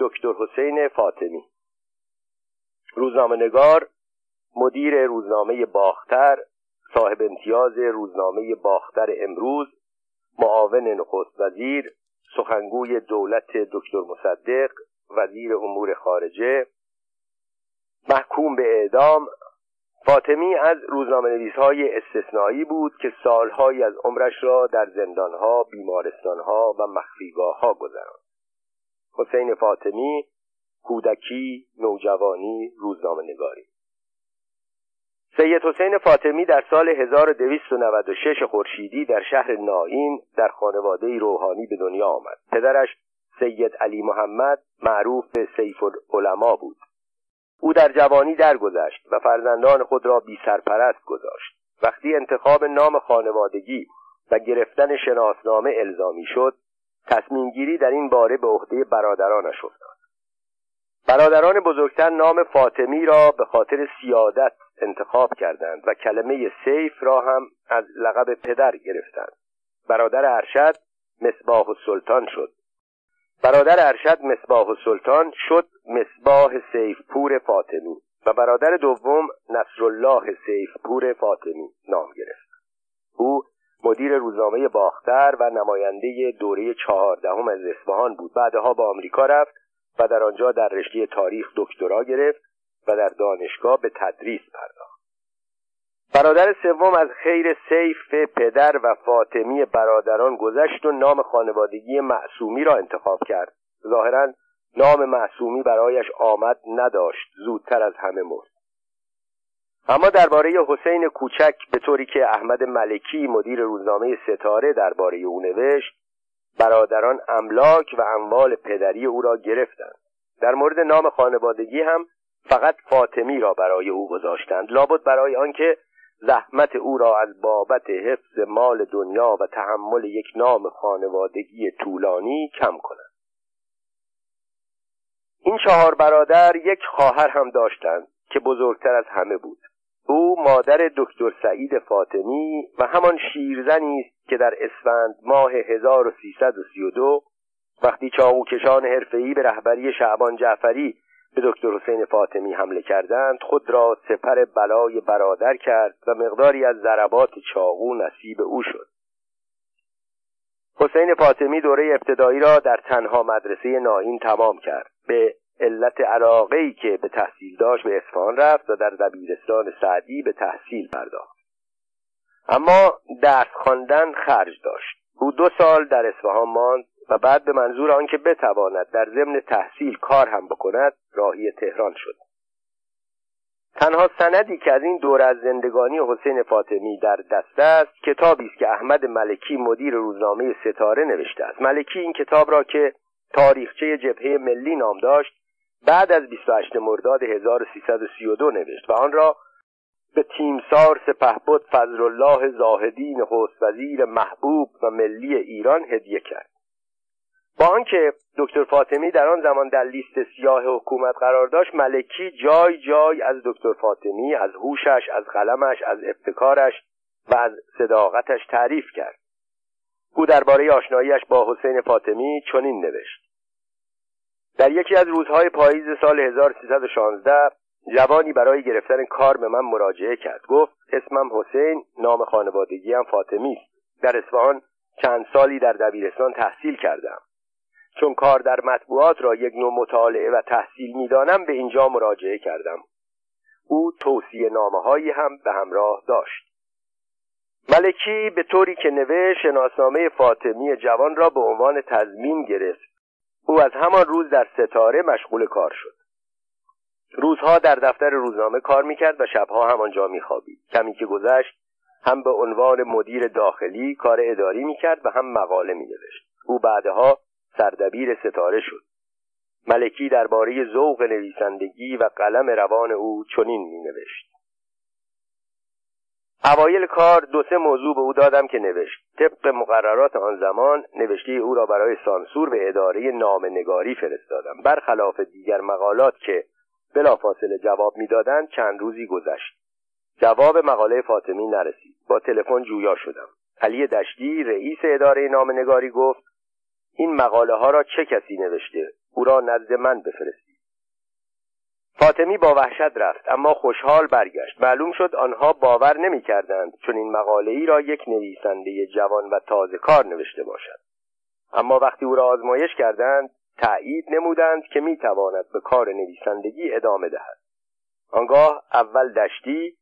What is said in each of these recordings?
دکتر حسین فاطمی روزنامه نگار مدیر روزنامه باختر صاحب امتیاز روزنامه باختر امروز معاون نخست وزیر سخنگوی دولت دکتر مصدق وزیر امور خارجه محکوم به اعدام فاطمی از روزنامه نویس های استثنایی بود که سالهایی از عمرش را در زندانها، بیمارستانها و مخفیگاه ها گذراند. حسین فاطمی کودکی، نوجوانی، روزنامه نگاری سید حسین فاطمی در سال 1296 خورشیدی در شهر نائین در خانواده روحانی به دنیا آمد. پدرش سید علی محمد معروف به سیف العلماء بود. او در جوانی درگذشت و فرزندان خود را بی سرپرست گذاشت. وقتی انتخاب نام خانوادگی و گرفتن شناسنامه الزامی شد، تصمیم گیری در این باره به عهده برادرانش افتاد. برادران بزرگتر نام فاطمی را به خاطر سیادت انتخاب کردند و کلمه سیف را هم از لقب پدر گرفتند. برادر ارشد مصباح السلطان شد. برادر ارشد مصباح السلطان شد مصباح سیف پور فاطمی و برادر دوم نصرالله سیف پور فاطمی نام گرفت. او مدیر روزنامه باختر و نماینده دوره چهاردهم از اصفهان بود. بعدها به آمریکا رفت و در آنجا در رشته تاریخ دکترا گرفت و در دانشگاه به تدریس پرداخت. برادر سوم از خیر سیف پدر و فاطمی برادران گذشت و نام خانوادگی معصومی را انتخاب کرد. ظاهرا نام معصومی برایش آمد نداشت. زودتر از همه مرد اما درباره حسین کوچک به طوری که احمد ملکی مدیر روزنامه ستاره درباره او نوشت برادران املاک و اموال پدری او را گرفتند. در مورد نام خانوادگی هم فقط فاطمی را برای او گذاشتند. لابد برای آنکه زحمت او را از بابت حفظ مال دنیا و تحمل یک نام خانوادگی طولانی کم کنند این چهار برادر یک خواهر هم داشتند که بزرگتر از همه بود. او مادر دکتر سعید فاطمی و همان شیرزنی است که در اسفند ماه 1332 وقتی چاقوکشان حرفه‌ای به رهبری شعبان جعفری به دکتر حسین فاطمی حمله کردند خود را سپر بلای برادر کرد و مقداری از ضربات چاقو نصیب او شد. حسین فاطمی دوره ابتدایی را در تنها مدرسه ناین تمام کرد. به علت علاقه که به تحصیل داشت به اصفهان رفت و در دبیرستان سعدی به تحصیل پرداخت. اما درس خواندن خرج داشت. او دو سال در اصفهان ماند و بعد به منظور آنکه بتواند در ضمن تحصیل کار هم بکند راهی تهران شد. تنها سندی که از این دور از زندگانی حسین فاطمی در دست است کتابی است که احمد ملکی مدیر روزنامه ستاره نوشته است. ملکی این کتاب را که تاریخچه جبهه ملی نام داشت بعد از 28 مرداد 1332 نوشت و آن را به تیمسار سپهبد فضل الله زاهدی نخست وزیر محبوب و ملی ایران هدیه کرد. با آنکه دکتر فاطمی در آن زمان در لیست سیاه حکومت قرار داشت ملکی جای جای از دکتر فاطمی از هوشش از قلمش از ابتکارش و از صداقتش تعریف کرد. او درباره آشناییش با حسین فاطمی چنین نوشت. در یکی از روزهای پاییز سال 1316 جوانی برای گرفتن کار به من مراجعه کرد. گفت اسمم حسین نام خانوادگیم فاطمی است. در اصفهان چند سالی در دبیرستان تحصیل کردم. چون کار در مطبوعات را یک نوع مطالعه و تحصیل می‌دانم به اینجا مراجعه کردم. او توصیه نامه هایی هم به همراه داشت. ملکی به طوری که نوشت شناسنامه فاطمی جوان را به عنوان تضمین گرفت. او از همان روز در ستاره مشغول کار شد. روزها در دفتر روزنامه کار می‌کرد و شبها همانجا میخوابید. کمی که گذشت هم به عنوان مدیر داخلی کار اداری می‌کرد و هم مقاله مینوشت. او بعدها سردبیر ستاره شد. ملکی درباره ذوق نویسندگی و قلم روان او چنین مینوشت. اوایل کار دو سه موضوع به او دادم که نوشت. طبق مقررات آن زمان نوشته او را برای سانسور به اداره نامنگاری فرستادم. برخلاف دیگر مقالات که بلافاصله جواب می‌دادند چند روزی گذشت. جواب مقاله فاطمی نرسید. با تلفن جویا شدم. علی دشتی رئیس اداره نامنگاری گفت این مقاله ها را چه کسی نوشته؟ او را نزد من بفرستید فاطمی با وحشت رفت اما خوشحال برگشت. معلوم شد آنها باور نمی‌کردند چون این مقاله ای را یک نویسنده جوان و تازه کار نوشته باشد. اما وقتی او را آزمایش کردند تأیید نمودند که می‌تواند به کار نویسندگی ادامه دهد. آنگاه اول دشتی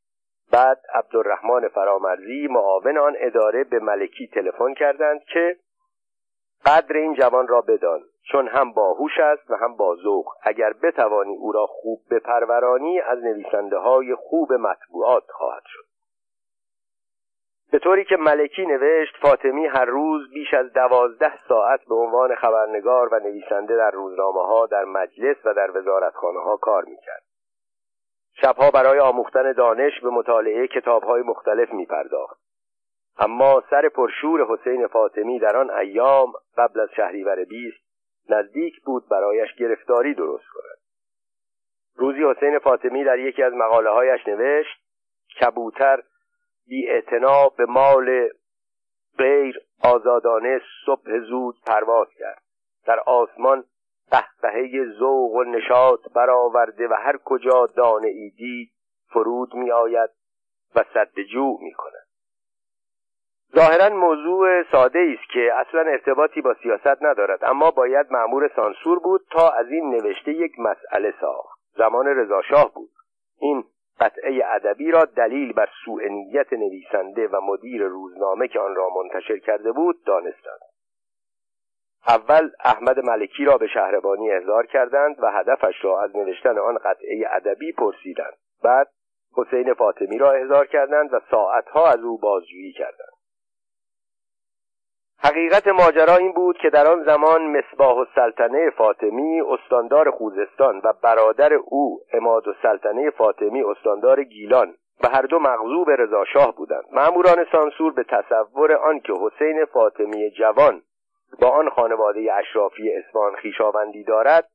بعد عبدالرحمن فرامرزی معاون آن اداره به ملکی تلفن کردند که قدر این جوان را بدان. چون هم باهوش است و هم با ذوق. اگر بتوانی او را خوب بپرورانی از نویسنده های خوب مطبوعات خواهد شد. به طوری که ملکی نوشت فاطمی هر روز بیش از دوازده ساعت به عنوان خبرنگار و نویسنده در روزنامه ها در مجلس و در وزارتخانه ها کار می‌کرد. شبها برای آموختن دانش به مطالعه کتابهای مختلف می پرداخت. اما سر پرشور حسین فاطمی در آن ایام قبل از شهریور بیست نزدیک بود برایش گرفتاری درست کند. روزی حسین فاطمی در یکی از مقاله هایش نوشت کبوتر بی به مال غیر آزادانه صبح زود پرواز کرد. در آسمان قهقهه ذوق و نشاط برآورده و هر کجا دانه ای دید فرود می آید و صد جو می کند ظاهرا موضوع ساده است که اصلا ارتباطی با سیاست ندارد اما باید معمور سانسور بود تا از این نوشته یک مسئله ساخت. زمان رضاشاه بود. این قطعه ادبی را دلیل بر سوء نیت نویسنده و مدیر روزنامه که آن را منتشر کرده بود دانستند. اول احمد ملکی را به شهربانی احضار کردند و هدفش را از نوشتن آن قطعه ادبی پرسیدند. بعد حسین فاطمی را احضار کردند و ساعتها از او بازجویی کردند. حقیقت ماجرا این بود که در آن زمان مصباح السلطنه فاطمی استاندار خوزستان و برادر او اماد السلطنه فاطمی استاندار گیلان و هر دو مغضوب رضاشاه بودند. مأموران سانسور به تصور آنکه حسین فاطمی جوان با آن خانواده اشرافی اسفان خیشاوندی دارد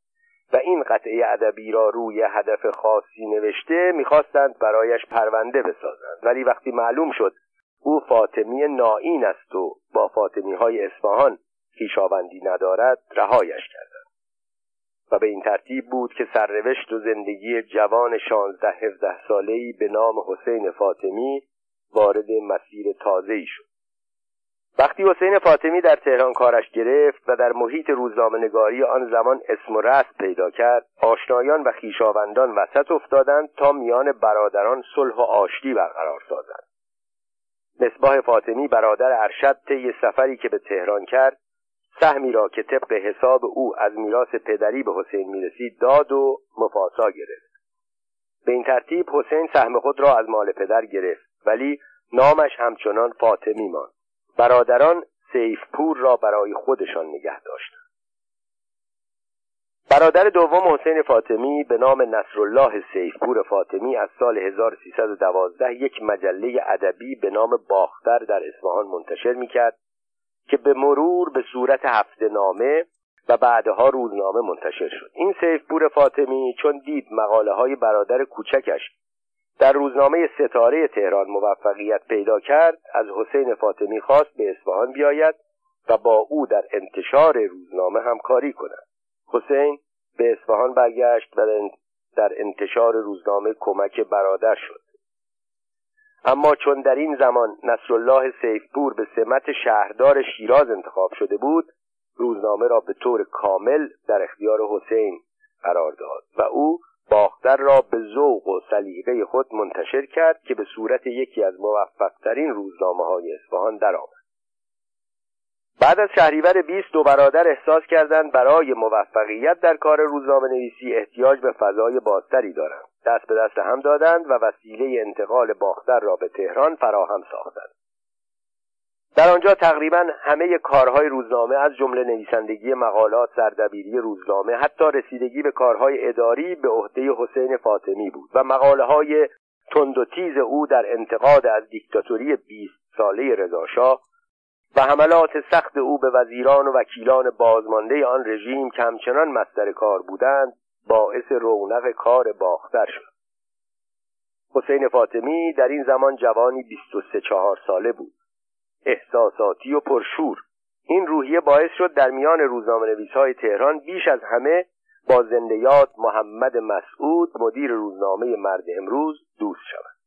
و این قطعه ادبی را روی هدف خاصی نوشته می‌خواستند برایش پرونده بسازند. ولی وقتی معلوم شد او فاطمی نائین است و با فاطمی های اصفهان خیشاوندی ندارد رهایش کردند. و به این ترتیب بود که سرنوشت و زندگی جوان شانزده هفده سالهای به نام حسین فاطمی وارد مسیر تازه‌ای شد. وقتی حسین فاطمی در تهران کارش گرفت و در محیط روزنامه‌نگاری آن زمان اسم و رسم پیدا کرد آشنایان و خیشاوندان وسط افتادند تا میان برادران صلح و آشتی برقرار سازند. مصباح فاطمی برادر ارشد طی سفری که به تهران کرد سهمی را که طبق حساب او از میراث پدری به حسین می‌رسید داد و مفاسا گرفت. به این ترتیب حسین سهم خود را از مال پدر گرفت ولی نامش همچنان فاطمی ماند. برادران سیفپور را برای خودشان نگه داشتند. برادر دوم حسین فاطمی به نام نصرالله سیفپور فاطمی از سال 1312 یک مجله ادبی به نام باختر در اصفهان منتشر می‌کرد که به مرور به صورت هفته نامه و بعدها روزنامه منتشر شد. این سیفپور فاطمی چون دید مقاله های برادر کوچکش در روزنامه ستاره تهران موفقیت پیدا کرد از حسین فاطمی خواست به اصفهان بیاید و با او در انتشار روزنامه همکاری کند. حسین به اصفهان برگشت و در انتشار روزنامه کمک برادر شد. اما چون در این زمان نصرالله سیفپور به سمت شهردار شیراز انتخاب شده بود روزنامه را به طور کامل در اختیار حسین قرار داد و او باختر را به ذوق و سلیقه خود منتشر کرد که به صورت یکی از موفقترین روزنامه های اصفهان درآمد. بعد از شهریور 20 دو برادر احساس کردند برای موفقیت در کار روزنامه نویسی احتیاج به فضای بازتری دارند. دست به دست هم دادند و وسیله انتقال باختر را به تهران فراهم ساختند. در آنجا تقریبا همه کارهای روزنامه از جمله نویسندگی مقالات سردبیری روزنامه حتی رسیدگی به کارهای اداری به عهده حسین فاطمی بود و مقاله های تند و تیز او در انتقاد از دیکتاتوری 20 ساله رضاشاه و حملات سخت او به وزیران و وکیلان بازمانده آن رژیم که همچنان مستر کار بودند باعث رونق کار باختر شد. حسین فاطمی در این زمان جوانی 23 چهار ساله بود. احساساتی و پرشور. این روحیه باعث شد در میان روزنامه نویس های تهران بیش از همه با زنده یاد محمد مسعود مدیر روزنامه مرد امروز دوست شود.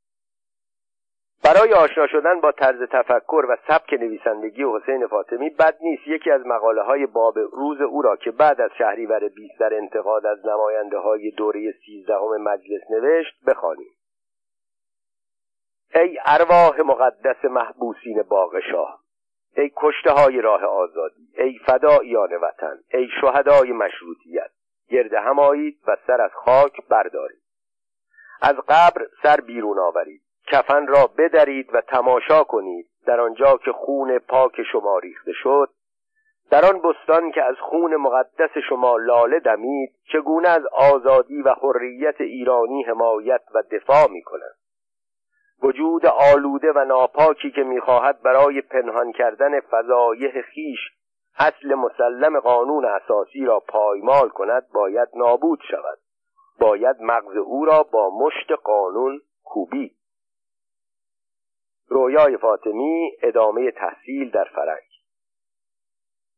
برای آشنا شدن با طرز تفکر و سبک نویسندگی حسین فاطمی بد نیست. یکی از مقاله های باب روز او را که بعد از شهریور 20 در انتقاد از نماینده های دوره سیزدهم مجلس نوشت بخوانیم. ای ارواح مقدس محبوسین باغ شاه ای کشته های راه آزادی ای فدایان وطن ای شهدای مشروطیت گرد هم آیید و سر از خاک بردارید. از قبر سر بیرون آورید. کفن را بدرید و تماشا کنید. در آنجا که خون پاک شما ریخته شد در آن بستان که از خون مقدس شما لاله دمید چگونه از آزادی و حریت ایرانی حمایت و دفاع می کنند وجود آلوده و ناپاکی که می‌خواهد برای پنهان کردن فضایح خیش اصل مسلم قانون اساسی را پایمال کند باید نابود شود. باید مغز او را با مشت قانون کوبید. رویای فاطمی ادامه تحصیل در فرنگ.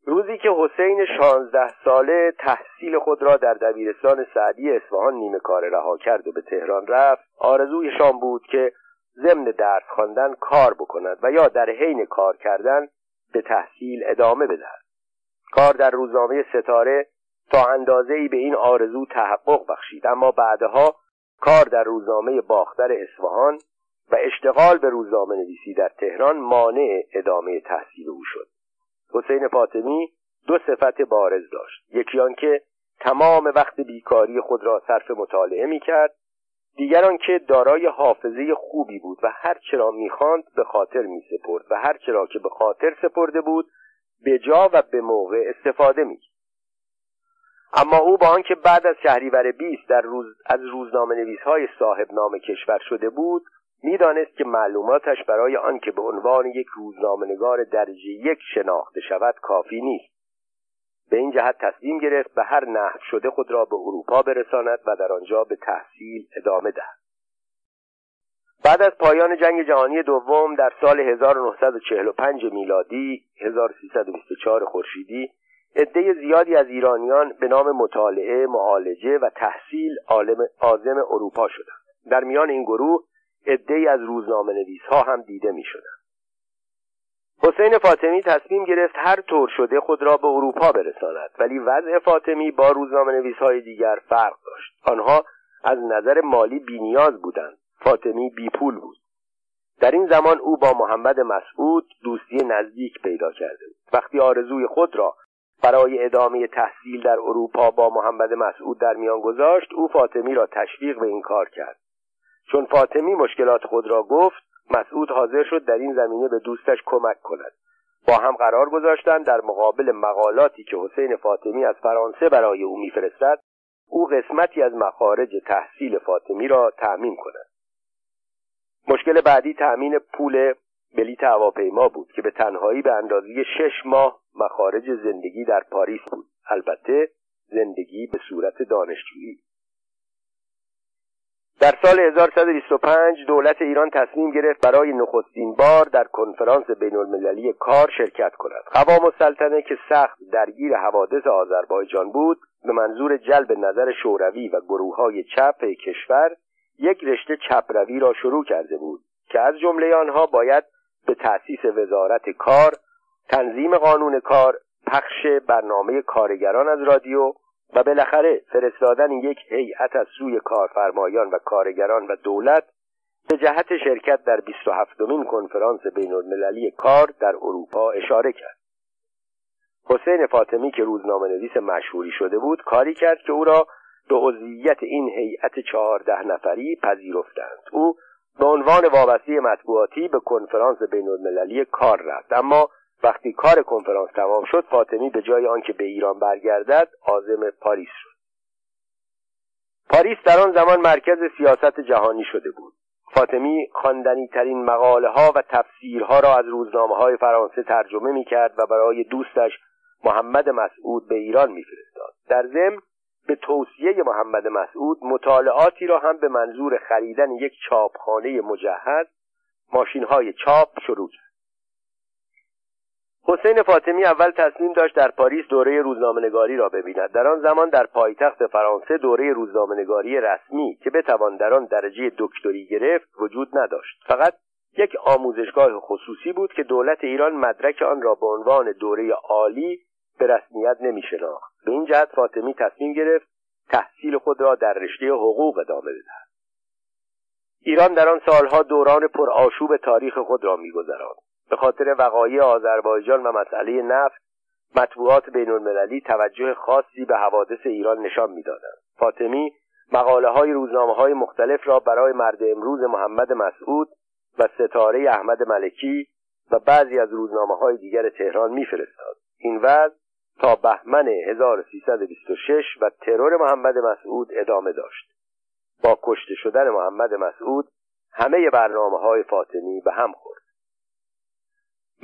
روزی که حسین شانزده ساله تحصیل خود را در دبیرستان سعدی اصفهان نیمه کار رها کرد و به تهران رفت آرزوی شام بود که ضمن درس خواندن کار بکند و یا در حین کار کردن به تحصیل ادامه بدهد. کار در روزنامه ستاره تا اندازه ای به این آرزو تحقق بخشید اما بعدها کار در روزنامه باختر اصفهان و اشتغال به روزنامه نویسی در تهران مانع ادامه تحصیل او شد. حسین فاطمی دو صفت بارز داشت. یکی آنکه تمام وقت بیکاری خود را صرف مطالعه می کرد دیگر که دارای حافظه خوبی بود و هر چرا می‌خواند به خاطر می سپرد و هر چرا که به خاطر سپرده بود به جا و به موقع استفاده می اما او با آنکه بعد از شهریور 20 در روز از روزنامه نویس های صاحب نام کشور شده بود می‌دانست که معلوماتش برای آنکه به عنوان یک روزنامهنگار درجه یک شناخته شود کافی نیست به این جهت تصمیم گرفت به هر نحو شده خود را به اروپا برساند و در آنجا به تحصیل ادامه دهد بعد از پایان جنگ جهانی دوم در سال 1945 میلادی 1324 خورشیدی عده زیادی از ایرانیان به نام مطالعه، معالجه و تحصیل عالم عازم اروپا شدند. در میان این گروه عدهای از روزنامه نویس ها هم دیده می شدن. حسین فاطمی تصمیم گرفت هر طور شده خود را به اروپا برساند ولی وضع فاطمی با روزنامه نویس های دیگر فرق داشت. آنها از نظر مالی بینیاز بودند. فاطمی بی پول بود. در این زمان او با محمد مسعود دوستی نزدیک پیدا کرده بود. وقتی آرزوی خود را برای ادامه تحصیل در اروپا با محمد مسعود در میان گذاشت او فاطمی را تشویق به این کار کرد. چون فاطمی مشکلات خود را گفت مسعود حاضر شد در این زمینه به دوستش کمک کند. با هم قرار گذاشتند در مقابل مقالاتی که حسین فاطمی از فرانسه برای او میفرستد او قسمتی از مخارج تحصیل فاطمی را تأمین کند. مشکل بعدی تأمین پول بلیت هواپیما بود که به تنهایی به اندازه شش ماه مخارج زندگی در پاریس بود. البته زندگی به صورت دانشجویی. در سال 1125 دولت ایران تصمیم گرفت برای نخستین بار در کنفرانس بین المللی کار شرکت کند. قوام السلطنه که سخت درگیر حوادث آذربایجان بود به منظور جلب نظر شوروی و گروه های چپ کشور یک رشته چپروی را شروع کرده بود که از جمله آنها باید به تأسیس وزارت کار تنظیم قانون کار پخش برنامه کارگران از رادیو و بالاخره فرستادن یک هیئت از سوی کارفرمایان و کارگران و دولت به جهت شرکت در 27 مین کنفرانس بین المللی کار در اروپا اشاره کرد. حسین فاطمی که روزنامه نویس مشهوری شده بود کاری کرد که او را به عضویت این هیئت چهارده نفری پذیرفتند. او به عنوان وابسته مطبوعاتی به کنفرانس بین المللی کار رفت. اما وقتی کار کنفرانس تمام شد فاطمی به جای آنکه به ایران برگردد عازم پاریس شد. پاریس در آن زمان مرکز سیاست جهانی شده بود. فاطمی خواندنی ترین مقاله ها و تفسیرها را از روزنامه های فرانسه ترجمه می کرد و برای دوستش محمد مسعود به ایران میفرستاد. در ضمن به توصیه محمد مسعود مطالعاتی را هم به منظور خریدن یک چاپخانه مجهز ماشین های چاپ شروع کرد. حسین فاطمی اول تصمیم داشت در پاریس دوره روزنامه‌نگاری را ببیند. در آن زمان در پایتخت فرانسه دوره روزنامه‌نگاری رسمی که بتوان در آن درجه دکتری گرفت وجود نداشت. فقط یک آموزشگاه خصوصی بود که دولت ایران مدرک آن را به عنوان دوره عالی به رسمیت نمیشناخت. به این جهت فاطمی تصمیم گرفت تحصیل خود را در رشته حقوق ادامه بدهد. ایران در آن سالها دوران پرآشوب تاریخ خود را میگذراند. به خاطر وقایع آذربایجان و مسئله نفت مطبوعات بین المللی توجه خاصی به حوادث ایران نشان می‌دادند. فاطمی مقاله های روزنامه های مختلف را برای مرد امروز محمد مسعود و ستاره احمد ملکی و بعضی از روزنامه های دیگر تهران میفرستاد. این وضع تا بهمن 1326 و ترور محمد مسعود ادامه داشت. با کشته شدن محمد مسعود همه برنامه های فاطمی به هم خورد.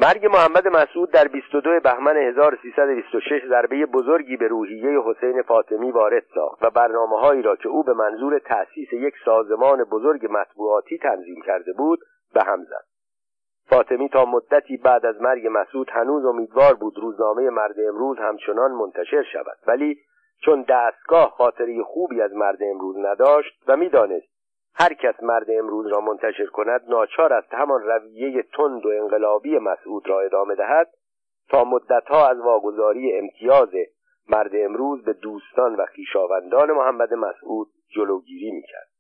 مرگ محمد مسعود در 22 بهمن 1326 ضربه بزرگی به روحیه حسین فاطمی وارد ساخت و برنامه هایی را که او به منظور تأسیس یک سازمان بزرگ مطبوعاتی تنظیم کرده بود به هم زد. فاطمی تا مدتی بعد از مرگ مسعود هنوز امیدوار بود روزنامه مرد امروز همچنان منتشر شود ولی چون دستگاه خاطری خوبی از مرد امروز نداشت و می‌دانست هر کس مرد امروز را منتشر کند ناچار است همان رویه تند و انقلابی مسعود را ادامه دهد تا مدتها از واگذاری امتیاز مرد امروز به دوستان و خویشاوندان محمد مسعود جلوگیری می‌کرد.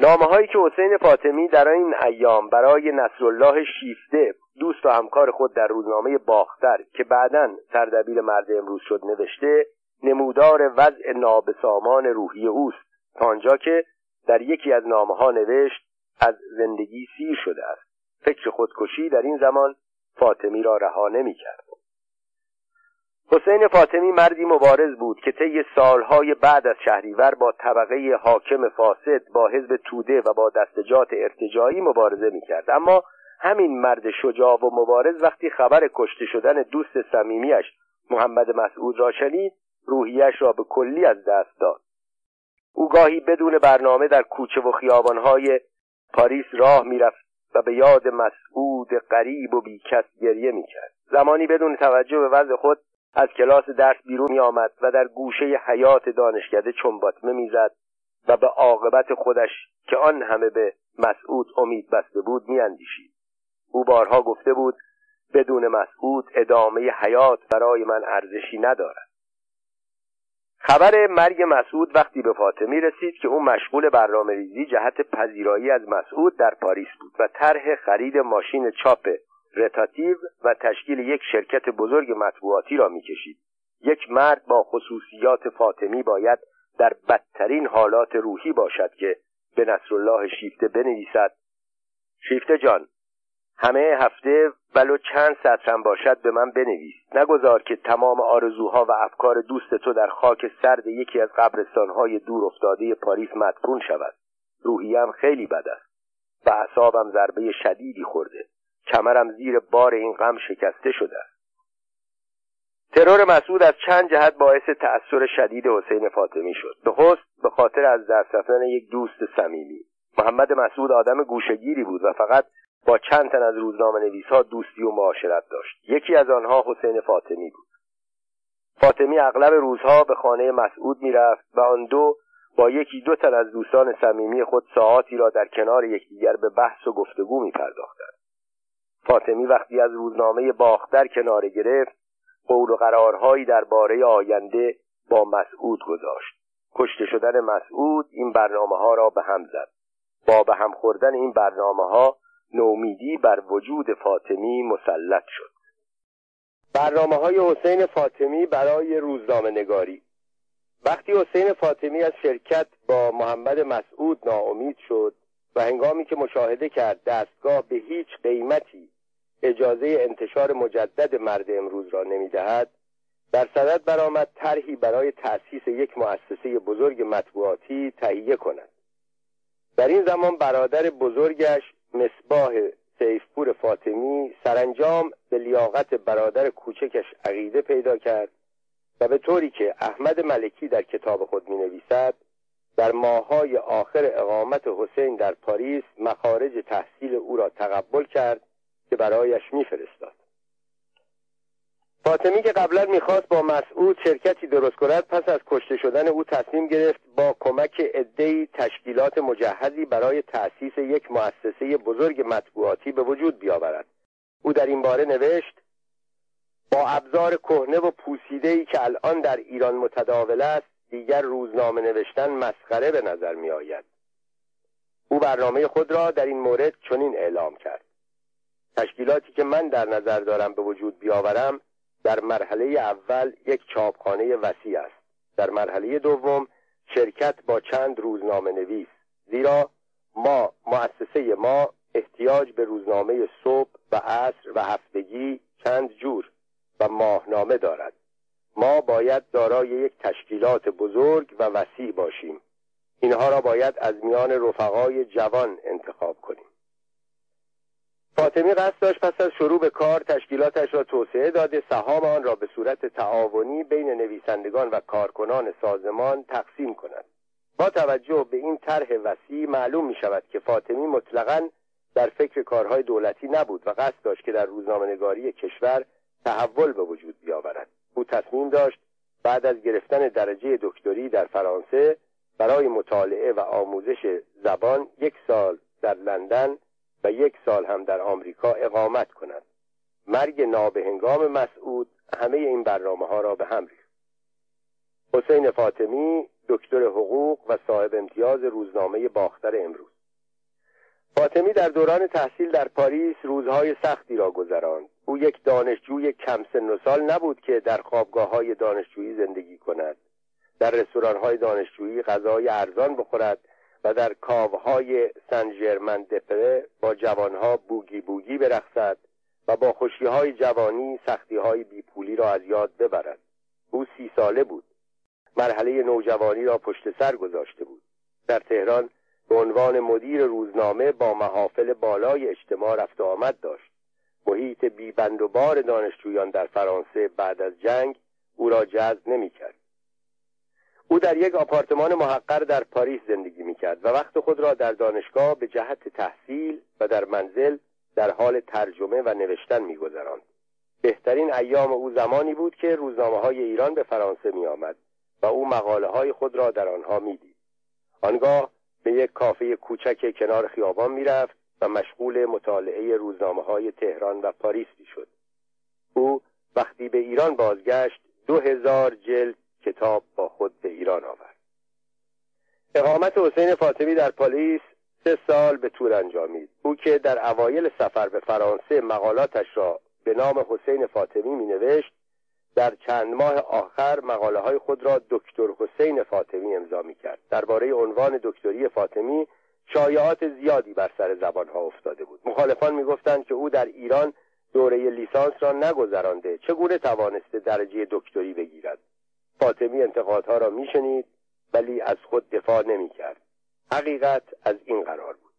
نامه هایی که حسین فاطمی در این ایام برای نصرالله شیفته دوست و همکار خود در روزنامه باختر که بعدا سردبیر مرد امروز شد نوشته نمودار وضع نابسامان روحی اوست. تا آنجا که در یکی از نامه ها نوشت از زندگی سیر شده است. فکر خودکشی در این زمان فاطمی را رها نمی کرد حسین فاطمی مردی مبارز بود که طی سالهای بعد از شهریور با طبقه حاکم فاسد با حزب توده و با دستجات ارتجایی مبارزه می‌کرد. اما همین مرد شجاع و مبارز وقتی خبر کشته شدن دوست صمیمیش محمد مسعود را شنید روحیش را به کلی از دست داد. او گاهی بدون برنامه در کوچه و خیابانهای پاریس راه می‌رفت و به یاد مسعود قریب و بیکس گریه می‌کرد. زمانی بدون توجه به وضع خود از کلاس درس بیرون می آمد و در گوشه حیات دانشکده چنباتمه می‌زد و به عاقبت خودش که آن همه به مسعود امید بسته بود میاندیشید. او بارها گفته بود بدون مسعود ادامه حیات برای من ارزشی ندارد. خبر مرگ مسعود وقتی به فاطمی رسید که او مشغول برنامه ریزی جهت پذیرایی از مسعود در پاریس بود و طرح خرید ماشین چاپ رتاتیو و تشکیل یک شرکت بزرگ مطبوعاتی را می‌کشید. یک مرد با خصوصیات فاطمی باید در بدترین حالات روحی باشد که به نصرالله شیفته بنویسد. شیفته جان همه هفته ولو چند سطرم باشد به من بنویس. نگذار که تمام آرزوها و افکار دوست تو در خاک سرد یکی از قبرستانهای دور افتاده پاریس مدفون شود. روحیم خیلی بد است و اعصابم ضربه شدیدی خورده. کمرم زیر بار این غم شکسته شده است. ترور مسعود از چند جهت باعث تأثیر شدید حسین فاطمی شد. به خست به خاطر از دست رفتن یک دوست صمیمی. محمد مسعود آدم گوشگیری بود و فقط با چند تن از روزنامه نویس ها دوستی و معاشرت داشت. یکی از آنها حسین فاطمی بود. فاطمی اغلب روزها به خانه مسعود می‌رفت و آن دو با یکی دو تن از دوستان صمیمی خود ساعاتی را در کنار یکدیگر به بحث و گفتگو می پرداختند. فاطمی وقتی از روزنامه باختر کناره گرفت قول و قرارهایی درباره آینده با مسعود گذاشت. کشته شدن مسعود این برنامه ها را به هم زد. با به هم خوردن این برنامه ها نومیدی بر وجود فاطمی مسلط شد. برنامه های حسین فاطمی برای روزنامه نگاری. وقتی حسین فاطمی از شرکت با محمد مسعود ناامید شد و هنگامی که مشاهده کرد دستگاه به هیچ قیمتی اجازه انتشار مجدد مرد امروز را نمی‌دهد در صدد برآمد طرحی برای تأسیس یک مؤسسه بزرگ مطبوعاتی تهیه کند. در این زمان برادر بزرگش مصباح سیفپور فاطمی سرانجام به لیاقت برادر کوچکش عقیده پیدا کرد و به طوری که احمد ملکی در کتاب خود می نویسد در ماهای آخر اقامت حسین در پاریس مخارج تحصیل او را تقبل کرد که برایش میفرستاد. فاطمی که قبلا می‌خواست با مسعود شرکتی درست کند پس از کشته شدن او تصمیم گرفت با کمک عدهای تشکیلات مجهزی برای تأسیس یک مؤسسه بزرگ مطبوعاتی به وجود بیاورد. او در این باره نوشت با ابزار کهنه و پوسیده ای که الان در ایران متداول است دیگر روزنامه نوشتن مسخره به نظر می آید او برنامه خود را در این مورد چنین اعلام کرد. تشکیلاتی که من در نظر دارم به وجود بیاورم در مرحله اول یک چاپخانه وسیع است. در مرحله دوم شرکت با چند روزنامه نویس زیرا ما مؤسسه ما احتیاج به روزنامه صبح و عصر و هفتگی چند جور و ماهنامه دارد. ما باید دارای یک تشکیلات بزرگ و وسیع باشیم. اینها را باید از میان رفقای جوان انتخاب کنیم. فاطمی قصد داشت پس از شروع به کار تشکیلاتش را توسعه داده سهام آن را به صورت تعاونی بین نویسندگان و کارکنان سازمان تقسیم کند. با توجه به این طرح وسیع معلوم می شود که فاطمی مطلقا در فکر کارهای دولتی نبود و قصد داشت که در روزنامهنگاری کشور تحول به وجود بیاورد. او تصمیم داشت بعد از گرفتن درجه دکتری در فرانسه برای مطالعه و آموزش زبان یک سال در لندن و یک سال هم در آمریکا اقامت کند. مرگ نابهنگام مسعود همه این برنامه ها را به هم ریخت. حسین فاطمی دکتر حقوق و صاحب امتیاز روزنامه باختر امروز. فاطمی در دوران تحصیل در پاریس روزهای سختی را گذراند. او یک دانشجوی کم سن و سال نبود که در خوابگاه های دانشجویی زندگی کند. در رستوران های دانشجویی غذای ارزان بخورد و در کاوهای سن ژرمن دپره با جوانها بوگی بوگی برخصد و با خوشی های جوانی سختی های بیپولی را از یاد ببرد. او سی ساله بود. مرحله نوجوانی را پشت سر گذاشته بود. در تهران به عنوان مدیر روزنامه با محافل بالای اجتماع رفت و آمد داشت. محیط بیبند و بار دانشجویان در فرانسه بعد از جنگ او را جذب نمی‌کرد. او در یک آپارتمان محقر در پاریس زندگی می‌کرد و وقت خود را در دانشگاه به جهت تحصیل و در منزل در حال ترجمه و نوشتن میگذراند. بهترین ایام او زمانی بود که روزنامه های ایران به فرانسه می آمد و او مقاله های خود را در آنها می‌دید. آنگاه به یک کافه کوچک کنار خیابان می‌رفت و مشغول مطالعه روزنامه های تهران و پاریس شد. او وقتی به ایران بازگشت دو هزار جلد کتاب با خود به ایران آورد. اقامت حسین فاطمی در پاریس سه سال به طور انجامید. او که در اوایل سفر به فرانسه مقالاتش را به نام حسین فاطمی می نوشت در چند ماه آخر مقاله های خود را دکتر حسین فاطمی امضا می کرد درباره عنوان دکتری فاطمی شایعات زیادی بر سر زبان ها افتاده بود. مخالفان می‌گفتند که او در ایران دوره لیسانس را نگذرانده چگونه توانسته درجه دکتری بگیرد؟ فاطمی انتقادها را میشنید ولی از خود دفاع نمی‌کرد. حقیقت از این قرار بود.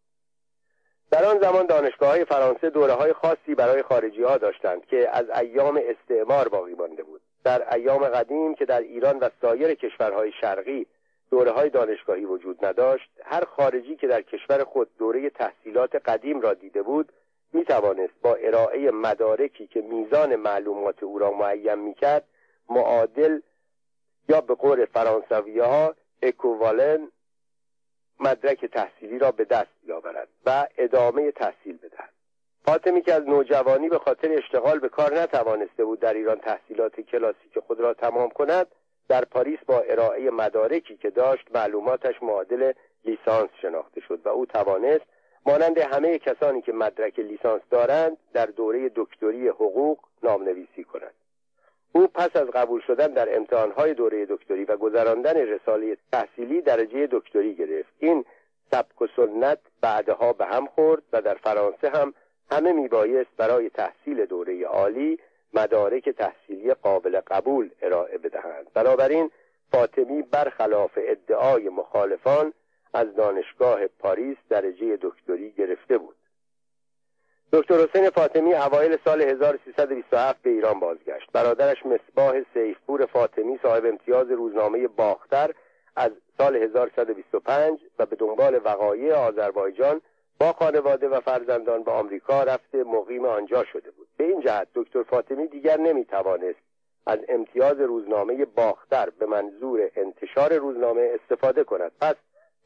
در آن زمان دانشگاه های فرانسه دوره های خاصی برای خارجی ها داشتند که از ایام استعمار باقی مانده بود. در ایام قدیم که در ایران و سایر کشورهای شرقی دوره های دانشگاهی وجود نداشت هر خارجی که در کشور خود دوره تحصیلات قدیم را دیده بود می توانست با ارائه مدارکی که میزان معلومات او را معین می کرد معادل یا به قول فرانسوی ها اکووالن مدرک تحصیلی را به دست بیاورد و ادامه تحصیل بدهد. فاطمی که از نوجوانی به خاطر اشتغال به کار نتوانسته بود در ایران تحصیلات کلاسیک خود را تمام کند در پاریس با ارائه مدارکی که داشت معلوماتش معادل لیسانس شناخته شد و او توانست مانند همه کسانی که مدرک لیسانس دارند در دوره دکتری حقوق نامنویسی کند. او پس از قبول شدن در امتحانهای دوره دکتری و گذراندن رساله تحصیلی درجه دکتری گرفت. این سبک و سنت بعدها به هم خورد و در فرانسه هم همه میبایست برای تحصیل دوره عالی مدارک تحصیلی قابل قبول ارائه بدهند. بنابراین فاطمی برخلاف ادعای مخالفان از دانشگاه پاریس درجه دکتری گرفته بود. دکتر حسین فاطمی اوایل سال 1327 به ایران بازگشت. برادرش مصباح سیفپور فاطمی صاحب امتیاز روزنامه باختر از سال 1125 و به دنبال وقایع آذربایجان با خانواده و فرزندان به آمریکا رفته مقیم آنجا شده بود. به این جهت دکتر فاطمی دیگر نمی‌توانست از امتیاز روزنامه باختر به منظور انتشار روزنامه استفاده کند. پس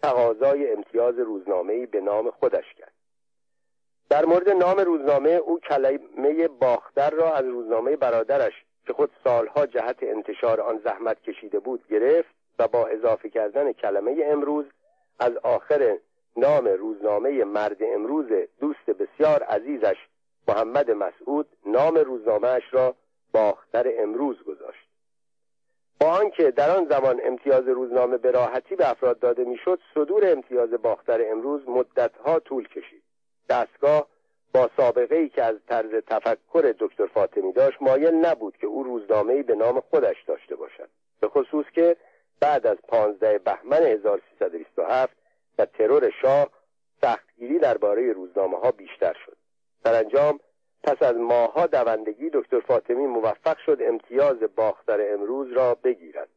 تقاضای امتیاز روزنامه به نام خودش کرد. در مورد نام روزنامه او کلمه باختر را از روزنامه برادرش که خود سالها جهت انتشار آن زحمت کشیده بود گرفت و با اضافه کردن کلمه امروز از آخر نام روزنامه مرد امروز دوست بسیار عزیزش محمد مسعود نام روزنامهاش را باختر امروز گذاشت. با آنکه در آن زمان امتیاز روزنامه به راحتی به افراد داده می‌شد صدور امتیاز باختر امروز مدتها طول کشید. دستگاه با سابقه ای که از طرز تفکر دکتر فاطمی داشت مایل نبود که او روزنامه به نام خودش داشته باشد. به خصوص که بعد از 15 بهمن 1327 و ترور شاه سختگیری درباره روزنامه ها بیشتر شد. سرانجام پس از ماهها دوندگی دکتر فاطمی موفق شد امتیاز باختر امروز را بگیرد.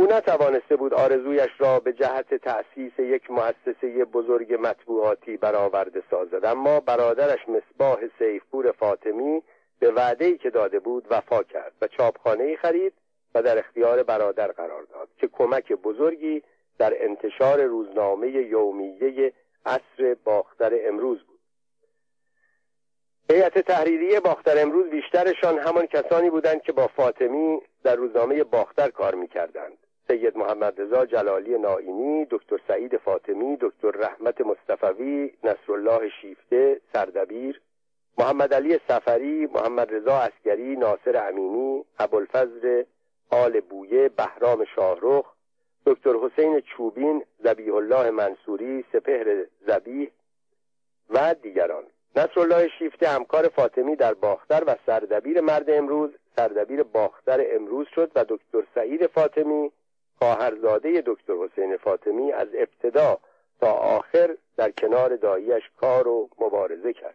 او نتوانسته بود آرزویش را به جهت تأسیس یک مؤسسه بزرگ مطبوعاتی برآورده سازد. اما برادرش مصباح سیفپور فاطمی به وعده‌ای که داده بود وفا کرد و چاپخانه خرید و در اختیار برادر قرار داد که کمک بزرگی در انتشار روزنامه یومیه عصر باختر امروز بود. هیئت تحریریه باختر امروز بیشترشان همان کسانی بودند که با فاطمی در روزنامه باختر کار می‌کردند. سید محمد رضا جلالی نائینی دکتر سعید فاطمی دکتر رحمت مصطفوی نصرالله شیفته سردبیر محمد علی سفری محمد رضا اسکری ناصر امینی ابوالفضل آل بویه بهرام شاهرخ دکتر حسین چوبین زبیح الله منصوری سپهر زبیح و دیگران. نصرالله شیفته همکار فاطمی در باختر و سردبیر مرد امروز. سردبیر باختر امروز شد و دکتر سعید فاطمی خواهرزاده دکتر حسین فاطمی از ابتدا تا آخر در کنار داییش کار و مبارزه کرد.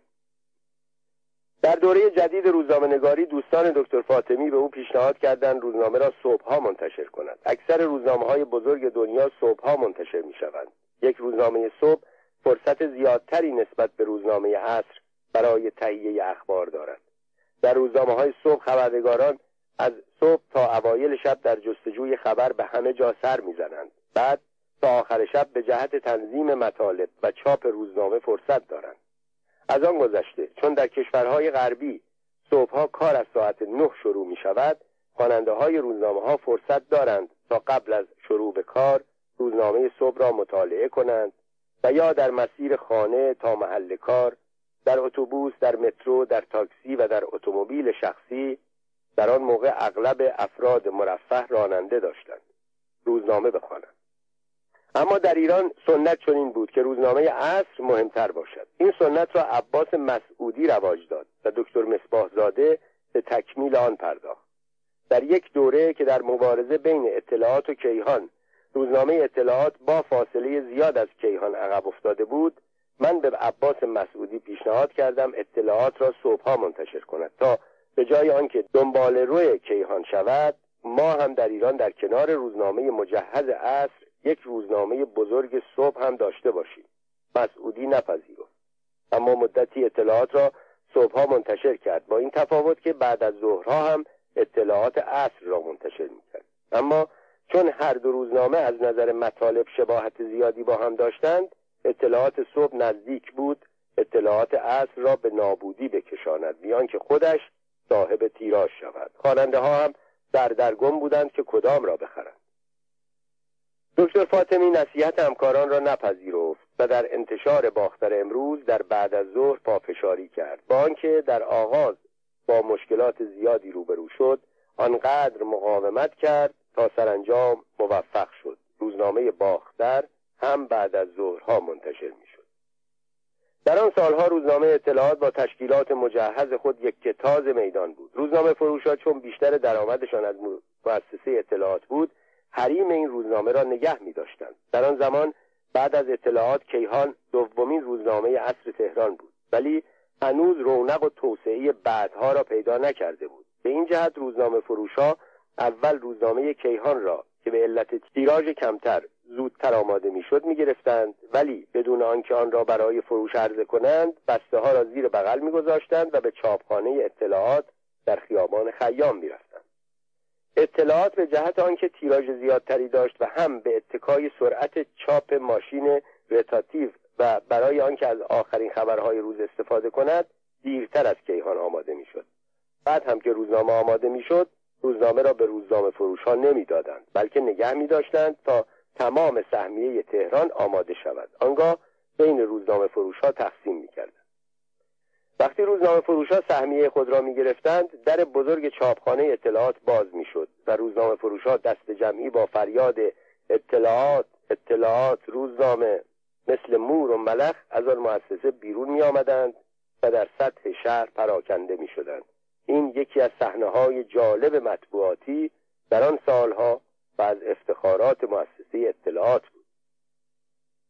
در دوره جدید روزنامه نگاری دوستان دکتر فاطمی به او پیشنهاد کردند روزنامه را صبحها منتشر کند. اکثر روزنامه های بزرگ دنیا صبحها منتشر می شوند یک روزنامه صبح فرصت زیادتری نسبت به روزنامه عصر برای تهیه اخبار دارد. در روزنامه های صبح خبرنگاران از صبح تا اوایل شب در جستجوی خبر به همه جا سر می‌زنند. بعد تا آخر شب به جهت تنظیم مطالب و چاپ روزنامه فرصت دارند. از آن گذشته چون در کشورهای غربی صبحها کار از ساعت نه شروع می شود خواننده های روزنامه ها فرصت دارند تا قبل از شروع به کار روزنامه صبح را مطالعه کنند و یا در مسیر خانه تا محل کار در اتوبوس در مترو در تاکسی و در اتومبیل شخصی در آن موقع اغلب افراد مرفه راننده داشتند. روزنامه بخوانند. اما در ایران سنت چنین بود که روزنامه عصر مهمتر باشد. این سنت را عباس مسعودی رواج داد و دکتر مصباح زاده به تکمیل آن پرداخت. در یک دوره که در مبارزه بین اطلاعات و کیهان روزنامه اطلاعات با فاصله زیاد از کیهان عقب افتاده بود من به عباس مسعودی پیشنهاد کردم اطلاعات را صبحها منتشر کند تا به جای آنکه دنبال روی کیهان شود ما هم در ایران در کنار روزنامه مجهز عصر یک روزنامه بزرگ صبح هم داشته باشیم. مسعودی نپذیرفت. اما مدتی اطلاعات را صبحها منتشر کرد با این تفاوت که بعد از ظهرها هم اطلاعات عصر را منتشر می‌کرد. اما چون هر دو روزنامه از نظر مطالب شباهت زیادی با هم داشتند اطلاعات صبح نزدیک بود. اطلاعات عصر را به نابودی بکشاند. بیان که خودش صاحب تیراژ شود. خواننده ها هم سردرگم بودند که کدام را بخرند. دکتر فاطمی نصیحت همکاران را نپذیرفت و در انتشار باختر امروز در بعد از ظهر پافشاری کرد. با آنکه در آغاز با مشکلات زیادی روبرو شد آنقدر مقاومت کرد تا سرانجام موفق شد. روزنامه باختر هم بعد از ظهرها منتشر می‌شد. در آن سالها روزنامه اطلاعات با تشکیلات مجهز خود یک کتاز میدان بود. روزنامه فروشات چون بیشتر درآمدشان از مؤسسه اطلاعات بود حریم این روزنامه را نگه می داشتند در آن زمان بعد از اطلاعات کیهان دومین روزنامه عصر تهران بود. ولی هنوز رونق و توسعه بعدها را پیدا نکرده بود. به این جهت روزنامه فروشها اول روزنامه کیهان را که به علت تیراژ کمتر زودتر آماده می‌شد می‌گرفتند. ولی بدون آنکه آن را برای فروش عرضه کنند بسته ها را زیر بغل میگذاشتند و به چاپخانه اطلاعات در خیابان خیام می‌رفتند. اطلاعات به جهت آنکه تیراژ زیادتری داشت و هم به اتکای سرعت چاپ ماشین رتاتیو و برای آنکه از آخرین خبرهای روز استفاده کند دیرتر از کیهان آماده می‌شد. بعد هم که روزنامه آماده می‌شد روزنامه را به روزنامه فروش ها نمی‌دادند بلکه نگه می داشتند تا تمام سهمیه تهران آماده شود آنگاه بین روزنامه فروش ها تقسیم می کردند. وقتی روزنامه فروش ها سهمیه خود را می گرفتند در بزرگ چاپخانه اطلاعات باز می شد و روزنامه فروش ها دست جمعی با فریاد اطلاعات اطلاعات روزنامه مثل مور و ملخ از آن مؤسسه بیرون می آمدند و در سطح شهر پراکنده می شدند این یکی از صحنه های جالب مطبوعاتی در آن سالها و از افتخارات مؤسسه اطلاعات بود.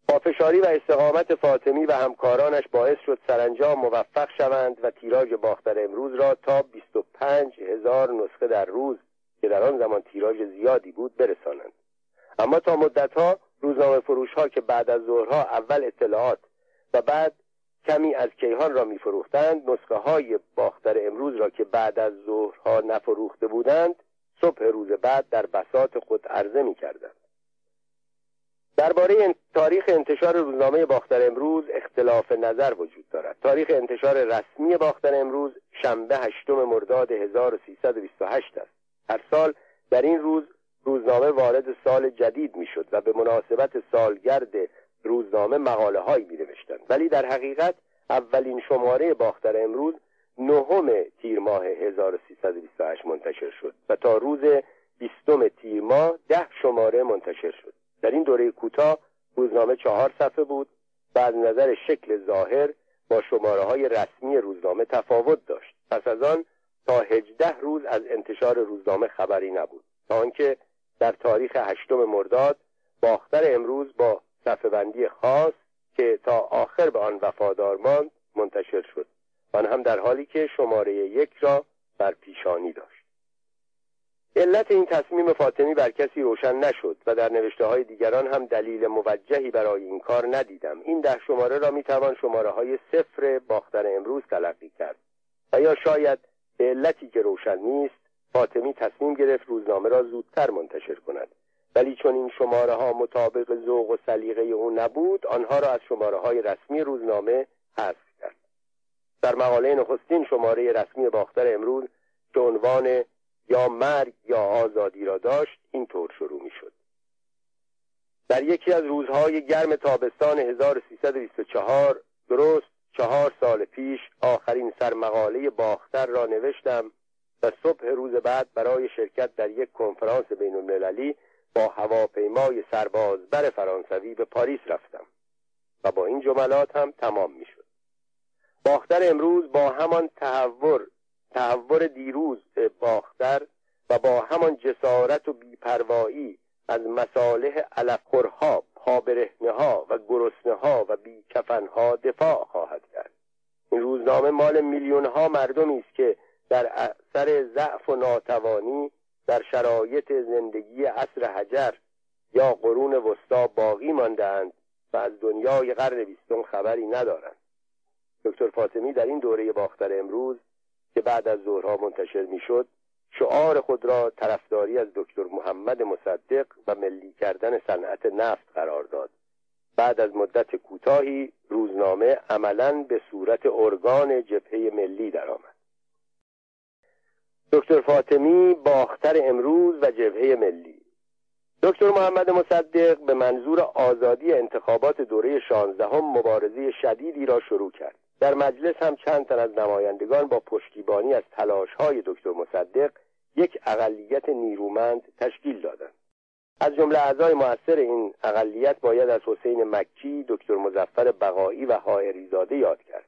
پافشاری و استقامت فاطمی و همکارانش باعث شد سرانجام موفق شوند و تیراژ باختر امروز را تا 25 هزار نسخه در روز که در آن زمان تیراژ زیادی بود برسانند. اما تا مدتها روزنامه فروش ها که بعد از ظهرها اول اطلاعات و بعد کمی از کیهان را میفروختند نسخه های باختر امروز را که بعد از ظهرها نفروخته بودند صبح روز بعد در بساط خود عرضه می کردند. درباره تاریخ انتشار روزنامه باختر امروز اختلاف نظر وجود دارد. تاریخ انتشار رسمی باختر امروز شنبه هشتم مرداد 1328 است. هر سال در این روز روزنامه وارد سال جدید می‌شد و به مناسبت سالگرد روزنامه مقاله هایی می نوشتند ولی در حقیقت اولین شماره باختر امروز نهم تیر ماه 1328 منتشر شد و تا روز بیستم تیر ماه ده شماره منتشر شد. در این دوره کوتاه روزنامه چهار صفحه بود. و از نظر شکل ظاهر با شماره های رسمی روزنامه تفاوت داشت. پس از آن تا هجده روز از انتشار روزنامه خبری نبود. تا آنکه در تاریخ هشتم مرداد باختر امروز با صفحه بندی خاص که تا آخر به آن وفادار ماند منتشر شد. آن هم در حالی که شماره یک را بر پیشانی داشت. علت این تصمیم فاطمی بر کسی روشن نشد و در نوشته های دیگران هم دلیل موجهی برای این کار ندیدم. این ده شماره را می‌توان شماره های صفر باختر امروز تلقی کرد. و یا شاید به علتی که روشن نیست فاطمی تصمیم گرفت روزنامه را زودتر منتشر کند. ولی چون این شماره ها مطابق ذوق و سلیقه او نبود آنها را از شماره های رسمی روزنامه حذف در مقاله نخستین شماره رسمی باختر امروز که عنوان یا مرگ یا آزادی را داشت اینطور شروع می شد در یکی از روزهای گرم تابستان 1324 درست چهار سال پیش آخرین سرمقاله باختر را نوشتم و صبح روز بعد برای شرکت در یک کنفرانس بین المللی با هواپیمای سربازبر فرانسوی به پاریس رفتم و با این جملات هم تمام می شد باختر امروز با همان تحور تحور دیروز باختر و با همان جسارت و بیپروایی از مصالح علفخورها پابرهنه ها و گرسنه ها و بیکفن ها دفاع خواهد کرد. این روزنامه مال میلیون ها مردمی است که در اثر ضعف و ناتوانی در شرایط زندگی عصر حجر یا قرون وسطا باقی ماندهاند و از دنیای قرن بیستم خبری ندارند. دکتر فاطمی در این دوره باختر امروز که بعد از ظهرها منتشر می‌شد شعار خود را طرفداری از دکتر محمد مصدق و ملی کردن صنعت نفت قرار داد. بعد از مدت کوتاهی روزنامه عملا به صورت ارگان جبهه ملی درآمد. دکتر فاطمی باختر امروز و جبهه ملی. دکتر محمد مصدق به منظور آزادی انتخابات دوره شانزدهم مبارزه شدیدی را شروع کرد. در مجلس هم چند تن از نمایندگان با پشتیبانی از های دکتر مصدق یک اقلیت نیرومند تشکیل دادند. از جمله اعضای موثر این اقلیت باید از حسین مکی دکتر مزفر بقایی و هایریزاده یاد کرد.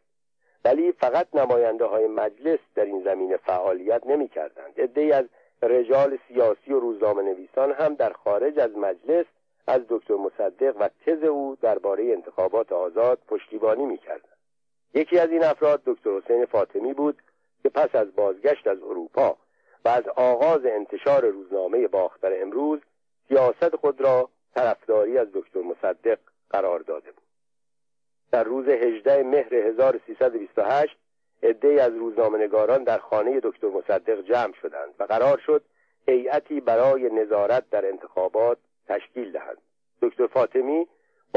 ولی فقط نماینده های مجلس در این زمینه فعالیت نمی کردند عده از رجال سیاسی و روزنامه نویسان هم در خارج از مجلس از دکتر مصدق و تز او درباره انتخابات آزاد پشتیبانی می کردند. یکی از این افراد دکتر حسین فاطمی بود که پس از بازگشت از اروپا و از آغاز انتشار روزنامه باختر امروز سیاست خود را طرفداری از دکتر مصدق قرار داده بود. در روز 18 مهر 1328 عدهای از روزنامهنگاران در خانه دکتر مصدق جمع شدند و قرار شد هیئتی برای نظارت در انتخابات تشکیل دهند. دکتر فاطمی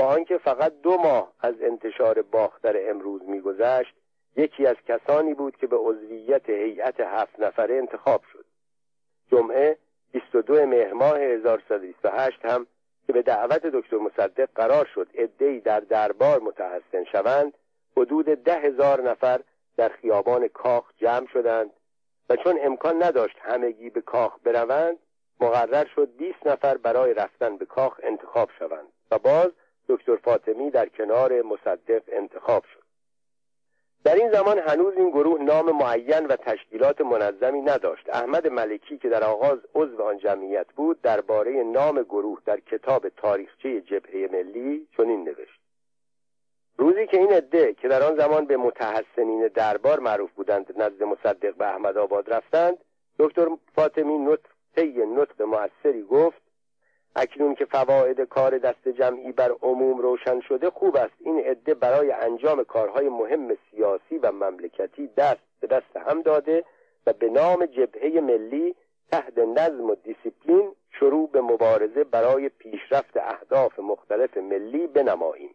با آنکه فقط دو ماه از انتشار باختر امروز میگذشت یکی از کسانی بود که به عضویت هیئت هفت نفره انتخاب شد. جمعه 22 مهر ماه 1328 هم که به دعوت دکتر مصدق قرار شد عدهای در دربار متحسن شوند حدود ده هزار نفر در خیابان کاخ جمع شدند و چون امکان نداشت همگی به کاخ بروند مقرر شد 20 نفر برای رفتن به کاخ انتخاب شوند و باز دکتر فاطمی در کنار مصدق انتخاب شد. در این زمان هنوز این گروه نام معین و تشکیلات منظمی نداشت. احمد ملکی که در آغاز عضو آن جمعیت بود درباره نام گروه در کتاب تاریخچه جبهه ملی چنین نوشت. روزی که این عده که در آن زمان به متحسنین دربار معروف بودند نزد مصدق به احمد آباد رفتند دکتر فاطمی نطقه نطق موثری گفت اکنون که فواید کار دست جمعی بر عموم روشن شده خوب است. این عده برای انجام کارهای مهم سیاسی و مملکتی دست به دست هم داده و به نام جبهه ملی تحت نظم و دیسیپلین شروع به مبارزه برای پیشرفت اهداف مختلف ملی بنماییم.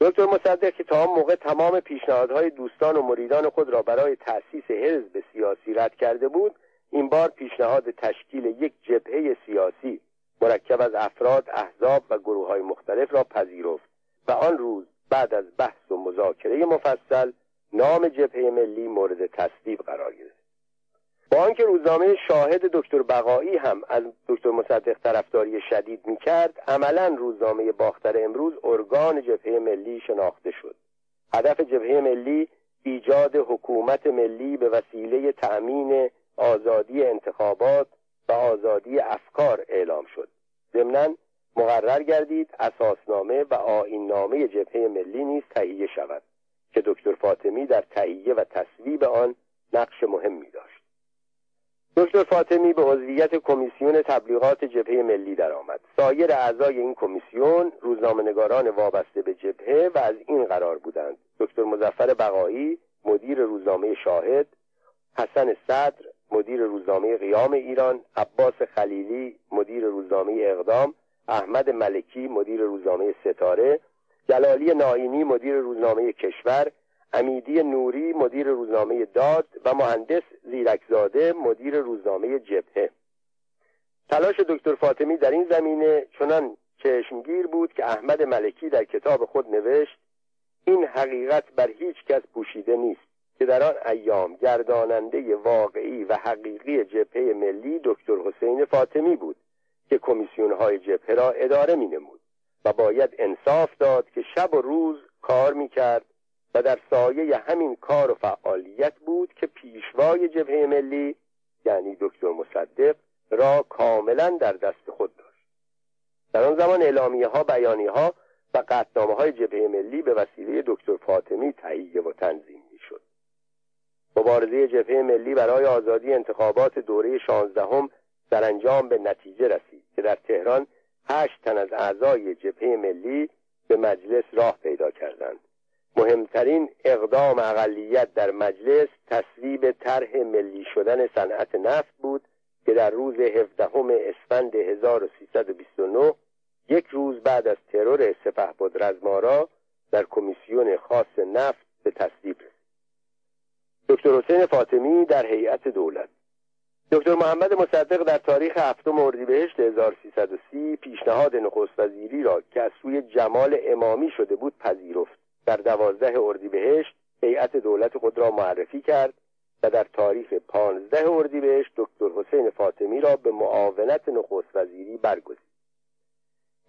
دکتر مصدق که تا آن موقع تمام پیشنهادهای دوستان و مریدان خود را برای تأسیس حزب سیاسی رد کرده بود این بار پیشنهاد تشکیل یک جبهه سیاسی مرکب از افراد احزاب و گروه های مختلف را پذیرفت و آن روز بعد از بحث و مذاکره مفصل نام جبهه ملی مورد تصویب قرار گرفت. با آنکه روزنامه شاهد دکتر بقایی هم از دکتر مصدق طرفداری شدید می‌کرد عملا روزنامه باختر امروز ارگان جبهه ملی شناخته شد. هدف جبهه ملی ایجاد حکومت ملی به وسیله تأمین آزادی انتخابات و آزادی افکار اعلام شد. ضمنا مقرر گردید اساسنامه و آیننامه جبهه ملی نیز تهیه شود که دکتر فاطمی در تهیه و تصویب آن نقش مهمی داشت. دکتر فاطمی به عضویت کمیسیون تبلیغات جبهه ملی درآمد. سایر اعضای این کمیسیون روزنامهنگاران وابسته به جبهه و از این قرار بودند. دکتر مزفر بقایی مدیر روزنامه شاهد حسن صدر مدیر روزنامه قیام ایران عباس خلیلی مدیر روزنامه اقدام احمد ملکی مدیر روزنامه ستاره جلالی ناینی مدیر روزنامه کشور امیدی نوری مدیر روزنامه داد و مهندس زیرکزاده مدیر روزنامه جبهه. تلاش دکتر فاطمی در این زمینه چنان چشمگیر بود که احمد ملکی در کتاب خود نوشت این حقیقت بر هیچ کس پوشیده نیست. که در آن ایام گرداننده واقعی و حقیقی جبهه ملی دکتر حسین فاطمی بود که کمیسیون های جبهه را اداره می نمود و باید انصاف داد که شب و روز کار می کرد و در سایه همین کار و فعالیت بود که پیشوای جبهه ملی یعنی دکتر مصدق را کاملا در دست خود داشت. در آن زمان اعلامیه ها بیانی ها و قطنامه های جبهه ملی به وسیله دکتر فاطمی تهیه و تنظیم مبارزه جبهه ملی برای آزادی انتخابات دوره شانزدهم انجام به نتیجه رسید که در تهران هشت تن از اعضای جبهه ملی به مجلس راه پیدا کردند. مهمترین اقدام اقلیت در مجلس تصویب طرح ملی شدن صنعت نفت بود که در روز 17 اسفند 1329 یک روز بعد از ترور سپهبد رزمارا در کمیسیون خاص نفت به تصویب رسید. دکتر حسین فاطمی در هیئت دولت. دکتر محمد مصدق در تاریخ هفتم اردیبهشت 1330 پیشنهاد نخست وزیری را که از سوی جمال امامی شده بود پذیرفت. در دوازده اردیبهشت هیئت دولت خود را معرفی کرد و در تاریخ پانزده اردیبهشت دکتر حسین فاطمی را به معاونت نخست وزیری برگزید.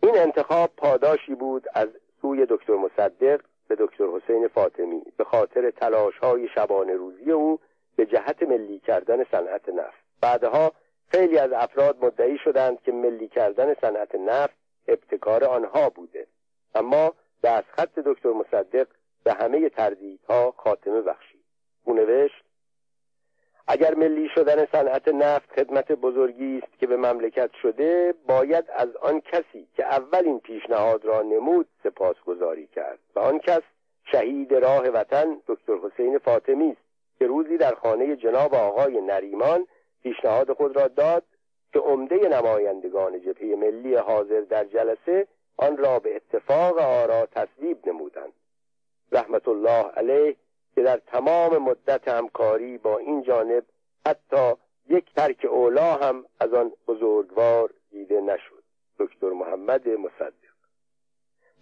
این انتخاب پاداشی بود از سوی دکتر مصدق به دکتر حسین فاطمی به خاطر تلاش های شبانه روزی او به جهت ملی کردن صنعت نفت. بعدها خیلی از افراد مدعی شدند که ملی کردن صنعت نفت ابتکار آنها بوده. اما خط دکتر مصدق به همه تردیدها خاتمه بخشید. او نوشت اگر ملی شدن صنعت نفت خدمت بزرگی است که به مملکت شده باید از آن کسی که اول این پیشنهاد را نمود سپاسگزاری کرد و آن کس شهید راه وطن دکتر حسین فاطمی است که روزی در خانه جناب آقای نریمان پیشنهاد خود را داد که عمده نمایندگان جبهه ملی حاضر در جلسه آن را به اتفاق آرا تصویب نمودند. رحمت الله علیه که در تمام مدت همکاری با این جانب حتی یک ترک اولا هم از آن بزرگوار دیده نشد. دکتر محمد مصدق.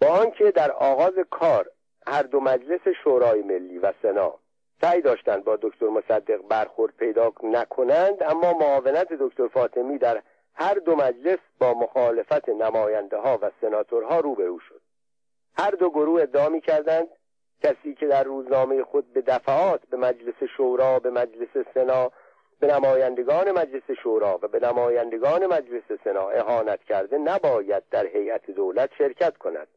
با آنکه در آغاز کار هر دو مجلس شورای ملی و سنا سعی داشتند با دکتر مصدق برخورد پیدا نکنند اما معاونت دکتر فاطمی در هر دو مجلس با مخالفت نماینده ها و سناتورها روبرو شد. هر دو گروه ادعا کردند کسی که در روزنامه خود به دفعات به مجلس شورا به مجلس سنا به نمایندگان مجلس شورا و به نمایندگان مجلس سنا اهانت کرده نباید در هیئت دولت شرکت کند.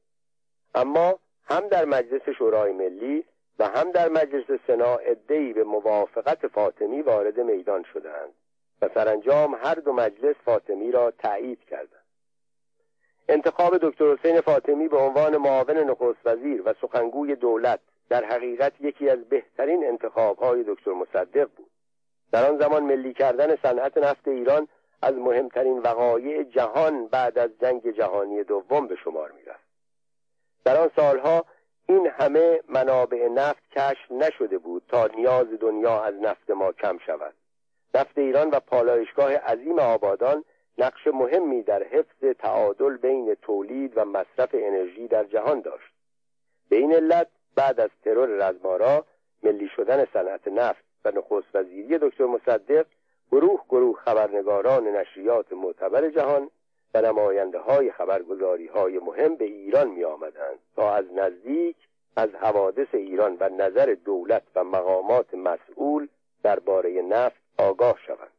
اما هم در مجلس شورای ملی و هم در مجلس سنا ادهی به موافقت فاطمی وارد میدان شدند و سرانجام هر دو مجلس فاطمی را تایید کردند. انتخاب دکتر حسین فاطمی به عنوان معاون نخست وزیر و سخنگوی دولت در حقیقت یکی از بهترین انتخابهای دکتر مصدق بود. در آن زمان ملی کردن صنعت نفت ایران از مهمترین وقایع جهان بعد از جنگ جهانی دوم به شمار می‌رفت. در آن سالها این همه منابع نفت کشف نشده بود تا نیاز دنیا از نفت ما کم شود. نفت ایران و پالایشگاه عظیم آبادان نقش مهمی در حفظ تعادل بین تولید و مصرف انرژی در جهان داشت. به این علت بعد از ترور رزمارا ملی شدن صنعت نفت و نخست وزیری دکتر مصدق گروه گروه خبرنگاران نشریات معتبر جهان و نماینده های خبرگزاری های مهم به ایران می آمدند تا از نزدیک از حوادث ایران و نظر دولت و مقامات مسئول درباره نفت آگاه شوند.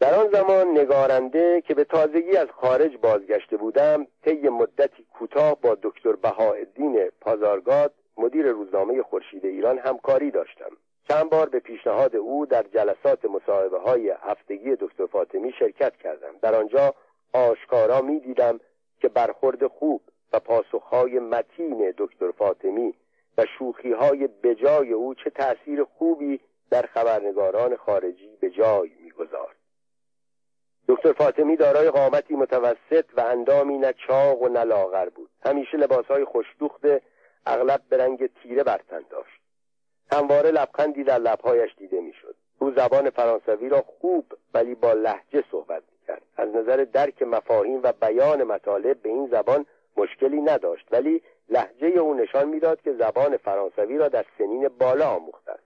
در آن زمان نگارنده که به تازگی از خارج بازگشته بودم طی مدتی کوتاه با دکتر بهاءالدین پازارگاد مدیر روزنامه خورشید ایران همکاری داشتم. چند بار به پیشنهاد او در جلسات مصاحبه های هفتگی دکتر فاطمی شرکت کردم. در آنجا آشکارا می دیدم که برخورد خوب و پاسخهای متین دکتر فاطمی و شوخی های بجای او چه تأثیر خوبی در خبرنگاران خارجی به جای می‌گذارد. دکتر فاطمی دارای قامتی متوسط و اندامی نه چاق و نه لاغر بود. همیشه لباسهای خوشدوخت اغلب به رنگ تیره برتن داشت. همواره لبخندی در لبهایش دیده می‌شد. او زبان فرانسوی را خوب ولی با لحجه صحبت می‌کرد. از نظر درک مفاهیم و بیان مطالب به این زبان مشکلی نداشت ولی لحجه او نشان می‌داد که زبان فرانسوی را در سنین بالا آموخته است.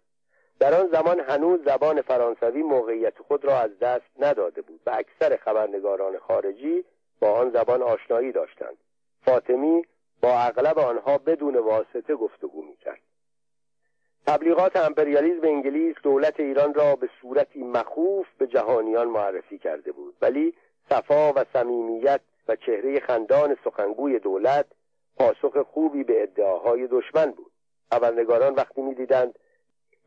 در آن زمان هنوز زبان فرانسوی موقعیت خود را از دست نداده بود و اکثر خبرنگاران خارجی با آن زبان آشنایی داشتند. فاطمی با اغلب آنها بدون واسطه گفتگو می‌کرد. تبلیغات امپریالیزم انگلیس دولت ایران را به صورتی مخوف به جهانیان معرفی کرده بود ولی صفا و صمیمیت و چهره خندان سخنگوی دولت پاسخ خوبی به ادعاهای دشمن بود. خبرنگاران وقتی می‌دیدند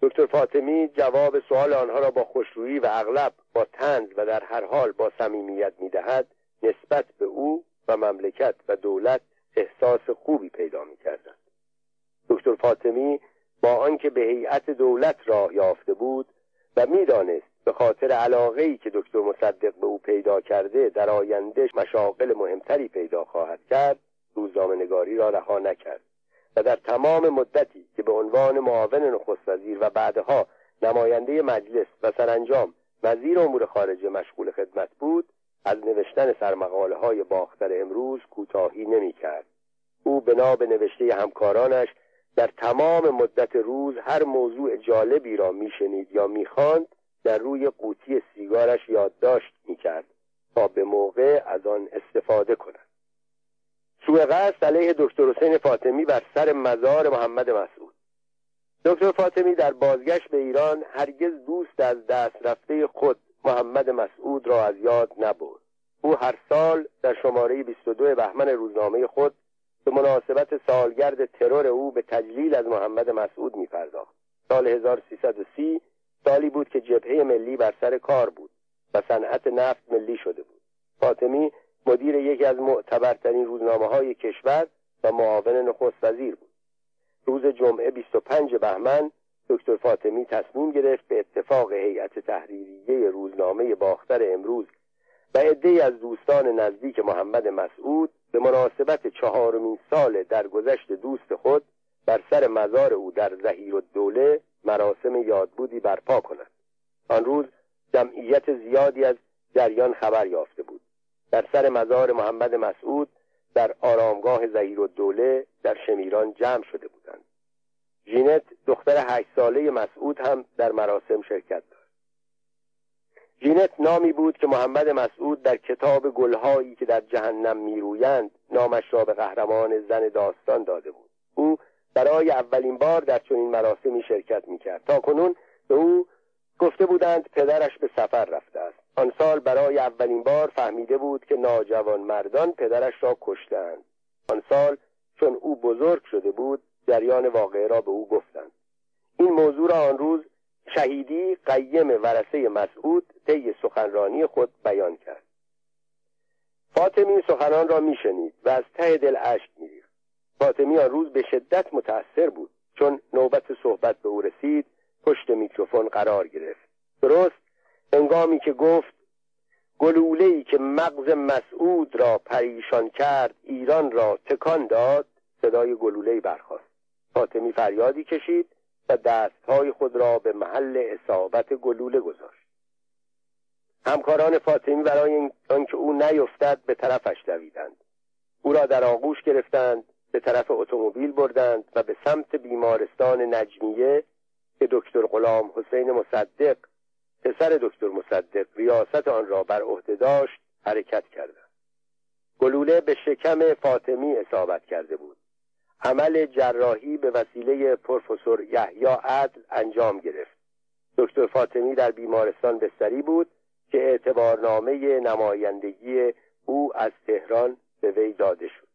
دکتر فاطمی جواب سوال آنها را با خوشرویی و اغلب با تنز و در هر حال با صمیمیت می‌دهد نسبت به او و مملکت و دولت احساس خوبی پیدا می‌کردند. دکتر فاطمی با آنکه به هیئت دولت راه یافته بود و می‌دانست به خاطر علاقه ای که دکتر مصدق به او پیدا کرده در آینده مشاغل مهمتری پیدا خواهد کرد روزنامه نگاری را رها نکرد. و در تمام مدتی که به عنوان معاون نخست وزیر و بعدها نماینده مجلس و سرانجام وزیر امور خارجه مشغول خدمت بود از نوشتن سرمقاله های باختر امروز کوتاهی نمی کرد. او بنا به نوشته همکارانش در تمام مدت روز هر موضوع جالبی را میشنید یا می‌خواند در روی قوطی سیگارش یادداشت می‌کرد تا به موقع از آن استفاده کند سوء قصد علیه دکتر حسین فاطمی بر سر مزار محمد مسعود. دکتر فاطمی در بازگشت به ایران هرگز دوست از دست رفته خود محمد مسعود را از یاد نبرد. او هر سال در شماره 22 بهمن روزنامه خود به مناسبت سالگرد ترور او به تجلیل از محمد مسعود می پرداخت. سال 1330 سالی بود که جبهه ملی بر سر کار بود و صنعت نفت ملی شده بود. فاطمی مدیر یکی از معتبرترین روزنامه های کشور و معاون نخست وزیر بود. روز جمعه 25 بهمن دکتر فاطمی تصمیم گرفت به اتفاق هیئت تحریریه روزنامه باختر امروز و عدهای از دوستان نزدیک محمد مسعود به مناسبت چهارمین سال درگذشت دوست خود بر سر مزار او در زهیر الدوله مراسم یادبودی برپا کند. آن روز جمعیت زیادی از جریان خبر یافته بود. در سر مزار محمد مسعود در آرامگاه زهیر الدوله در شمیران جمع شده بودند. جینت دختر هشت ساله مسعود هم در مراسم شرکت داشت. جینت نامی بود که محمد مسعود در کتاب گلهایی که در جهنم میرویند نامش را به قهرمان زن داستان داده بود. او برای اولین بار در چنین مراسمی شرکت می‌کرد. تا کنون به او گفته بودند پدرش به سفر رفته است. آن سال برای اولین بار فهمیده بود که ناجوان مردان پدرش را کشتند آن سال چون او بزرگ شده بود جریان واقعه را به او گفتند. این موضوع را آن روز شهیدی قیم ورسه مسعود طی سخنرانی خود بیان کرد. فاطمی سخنان را میشنید و از ته دل اشک میریخت. فاطمی آن روز به شدت متأثر بود چون نوبت صحبت به او رسید پشت میکروفون قرار گرفت. درست انگامی که گفت گلوله که مغز مسعود را پریشان کرد ایران را تکان داد صدای گلوله برخاست. فاطمی فریادی کشید و دستهای خود را به محل اصابت گلوله گذاشت. همکاران فاطمی برای آنکه او نیفتد به طرفش دویدند. او را در آغوش گرفتند به طرف اتومبیل بردند و به سمت بیمارستان نجمیه که دکتر غلام حسین مصدق پسر دکتر مصدق ریاست آن را بر عهده داشت حرکت کردند. گلوله به شکم فاطمی اصابت کرده بود. عمل جراحی به وسیله پروفسور یحیی عدل انجام گرفت. دکتر فاطمی در بیمارستان بستری بود که اعتبارنامه نمایندگی او از تهران به وی داده شد.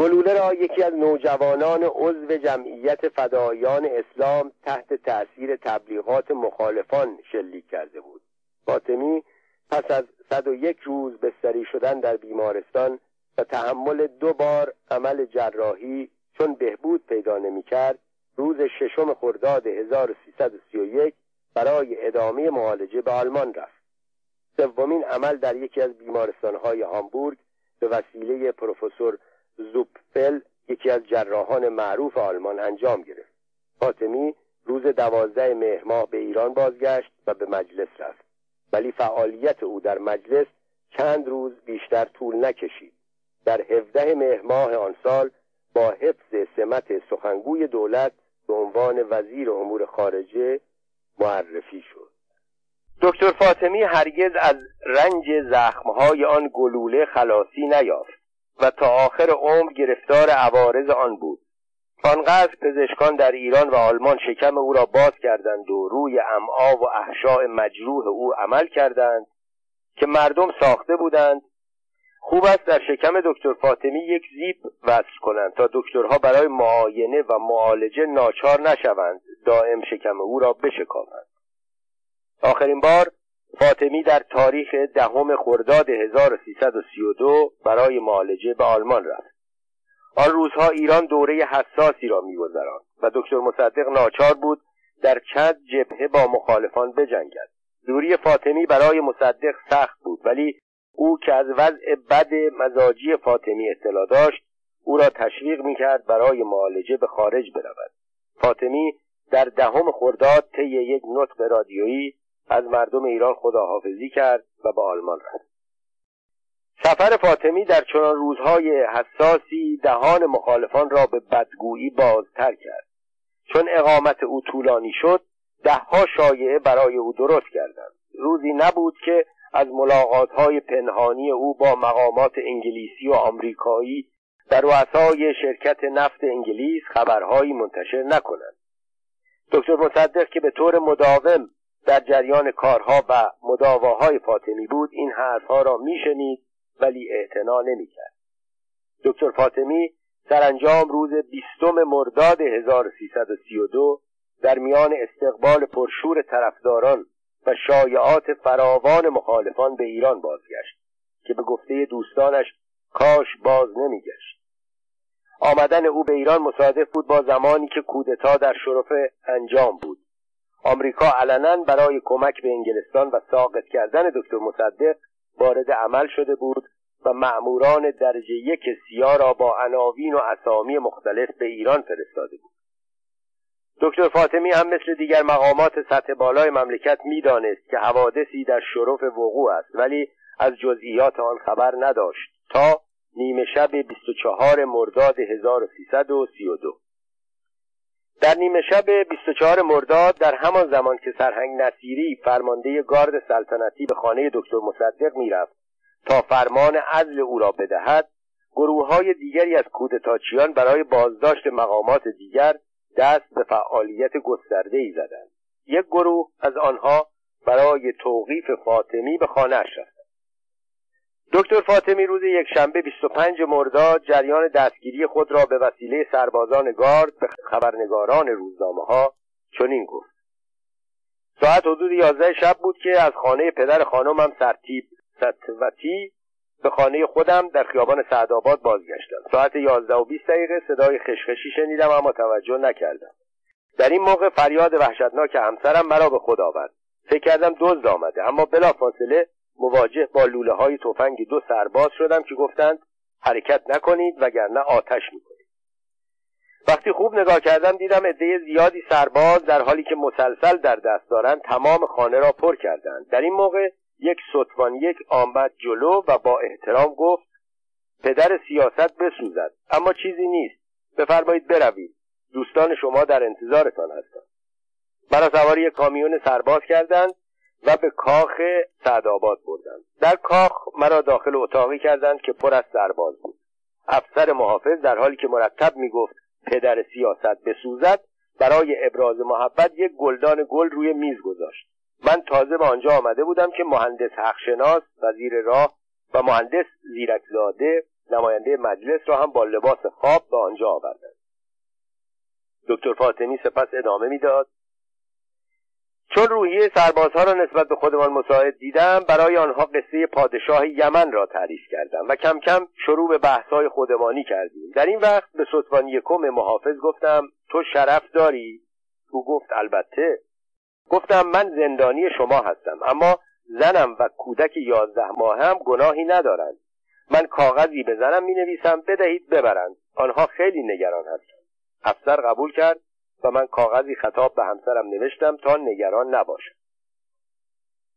گلوله را یکی از نوجوانان عضو جمعیت فدایان اسلام تحت تأثیر تبلیغات مخالفان شلیک کرده بود. فاطمی پس از 101 روز بستری شدن در بیمارستان و تحمل دو بار عمل جراحی چون بهبود پیدا نمی کرد روز ششم خرداد 1331 برای ادامه معالجه به آلمان رفت. سومین عمل در یکی از بیمارستانهای هامبورگ به وسیله پروفسور زوپفل یکی از جراحان معروف آلمان انجام گرفت. فاطمی روز دوازده مهر ماه به ایران بازگشت و به مجلس رفت. ولی فعالیت او در مجلس چند روز بیشتر طول نکشید. در هفده مهر ماه آن سال با حفظ سمت سخنگوی دولت به عنوان وزیر امور خارجه معرفی شد. دکتر فاطمی هرگز از رنج زخمهای آن گلوله خلاصی نیافت. و تا آخر عمر گرفتار عوارض آن بود. آنقدر پزشکان در ایران و آلمان شکم او را باز کردند و روی امعا و احشاء مجروح او عمل کردند که مردم ساخته بودند. خوب است در شکم دکتر فاطمی یک زیپ وصل کنند تا دکترها برای معاینه و معالجه ناچار نشوند دائم شکم او را بشکافند. آخرین بار فاطمی در تاریخ دهم خرداد 1332 برای معالجه به آلمان رفت. آن روزها ایران دوره حساسی را میگذراند و دکتر مصدق ناچار بود در چند جبهه با مخالفان بجنگد. دوری فاطمی برای مصدق سخت بود ولی او که از وضع بد مزاجی فاطمی اطلاع داشت او را تشویق می‌کرد برای معالجه به خارج برود. فاطمی در دهم خرداد طی یک نطق رادیویی از مردم ایران خداحافظی کرد و به آلمان رفت. سفر فاطمی در چنان روزهای حساسی دهان مخالفان را به بدگویی بازتر کرد. چون اقامت او طولانی شد دهها شایعه برای او درست کردند. روزی نبود که از ملاقاتهای پنهانی او با مقامات انگلیسی و آمریکایی در رؤسای شرکت نفت انگلیس خبرهایی منتشر نکنند. دکتر مصدق که به طور مداوم در جریان کارها و مداواهای فاطمی بود این حرفها را میشنید ولی اعتنا نمی‌کرد. دکتر فاطمی سرانجام روز بیستم مرداد 1332 در میان استقبال پرشور طرفداران و شایعات فراوان مخالفان به ایران بازگشت که به گفته دوستانش کاش باز نمیگشت. آمدن او به ایران مصادف بود با زمانی که کودتا در شرف انجام بود. آمریکا علنا برای کمک به انگلستان و ساقط کردن دکتر مصدق وارد عمل شده بود و مأموران درجه یک سیا را با عناوین و اسامی مختلف به ایران فرستاده بود. دکتر فاطمی هم مثل دیگر مقامات سطح بالای مملکت می‌دانست که حوادثی در شرف وقوع است ولی از جزئیات آن خبر نداشت تا نیمه شب 24 مرداد 1332 در نیمه شب 24 مرداد در همان زمان که سرهنگ نصیری فرمانده گارد سلطنتی به خانه دکتر مصدق می‌رفت تا فرمان عزل او را بدهد گروه های دیگری از کودتاچیان برای بازداشت مقامات دیگر دست به فعالیت گسترده ای زدند. یک گروه از آنها برای توقیف فاطمی به خانهاش رفتند. دکتر فاطمی روز یک شنبه 25 مرداد جریان دستگیری خود را به وسیله سربازان گارد به خبرنگاران روزنامه ها چنین گفت. ساعت حدود یازده شب بود که از خانه پدر خانمم سرتیب ستوتی به خانه خودم در خیابان سعدآباد بازگشتم. ساعت یازده و بیست دقیقه صدای خشخشی شنیدم اما توجه نکردم. در این موقع فریاد وحشتناک همسرم مرا به خود آورد. فکر کردم دزد آمده اما بلافاصله مواجه با لوله های تفنگ دو سرباز شدم که گفتند حرکت نکنید وگرنه آتش می‌کنید وقتی خوب نگاه کردم دیدم عده زیادی سرباز در حالی که مسلسل در دست دارند تمام خانه را پر کردند. در این موقع یک ستوان یک آمد جلو و با احترام گفت پدر سیاست بسوزد اما چیزی نیست. بفرمایید بروید. دوستان شما در انتظارتان هستند. مرا سوار یک کامیون سرباز کردند. و به کاخ سعدآباد بردند. در کاخ مرا داخل اتاقی کردند که پر از سرباز بود. افسر محافظ در حالی که مرتب می‌گفت پدر سیاست بسوزد برای ابراز محبت یک گلدان گل روی میز گذاشت. من تازه به آنجا آمده بودم که مهندس حقشناس وزیر راه و مهندس زیرکزاده نماینده مجلس را هم با لباس خواب به آنجا آوردند. دکتر فاطمی سپس ادامه می‌داد. چون روحیه سربازها را نسبت به خودمان مساعد دیدم برای آنها قصه پادشاه یمن را تعریف کردم و کم کم شروع به بحثهای خودمانی کردیم. در این وقت به ستوان یکم محافظ گفتم تو شرف داری؟ او گفت البته. گفتم من زندانی شما هستم اما زنم و کودک یازده هم گناهی ندارند. من کاغذی به زنم می نویسم بدهید ببرند. آنها خیلی نگران هستند. افسر قبول کرد. و من کاغذی خطاب به همسرم نوشتم تا نگران نباشد.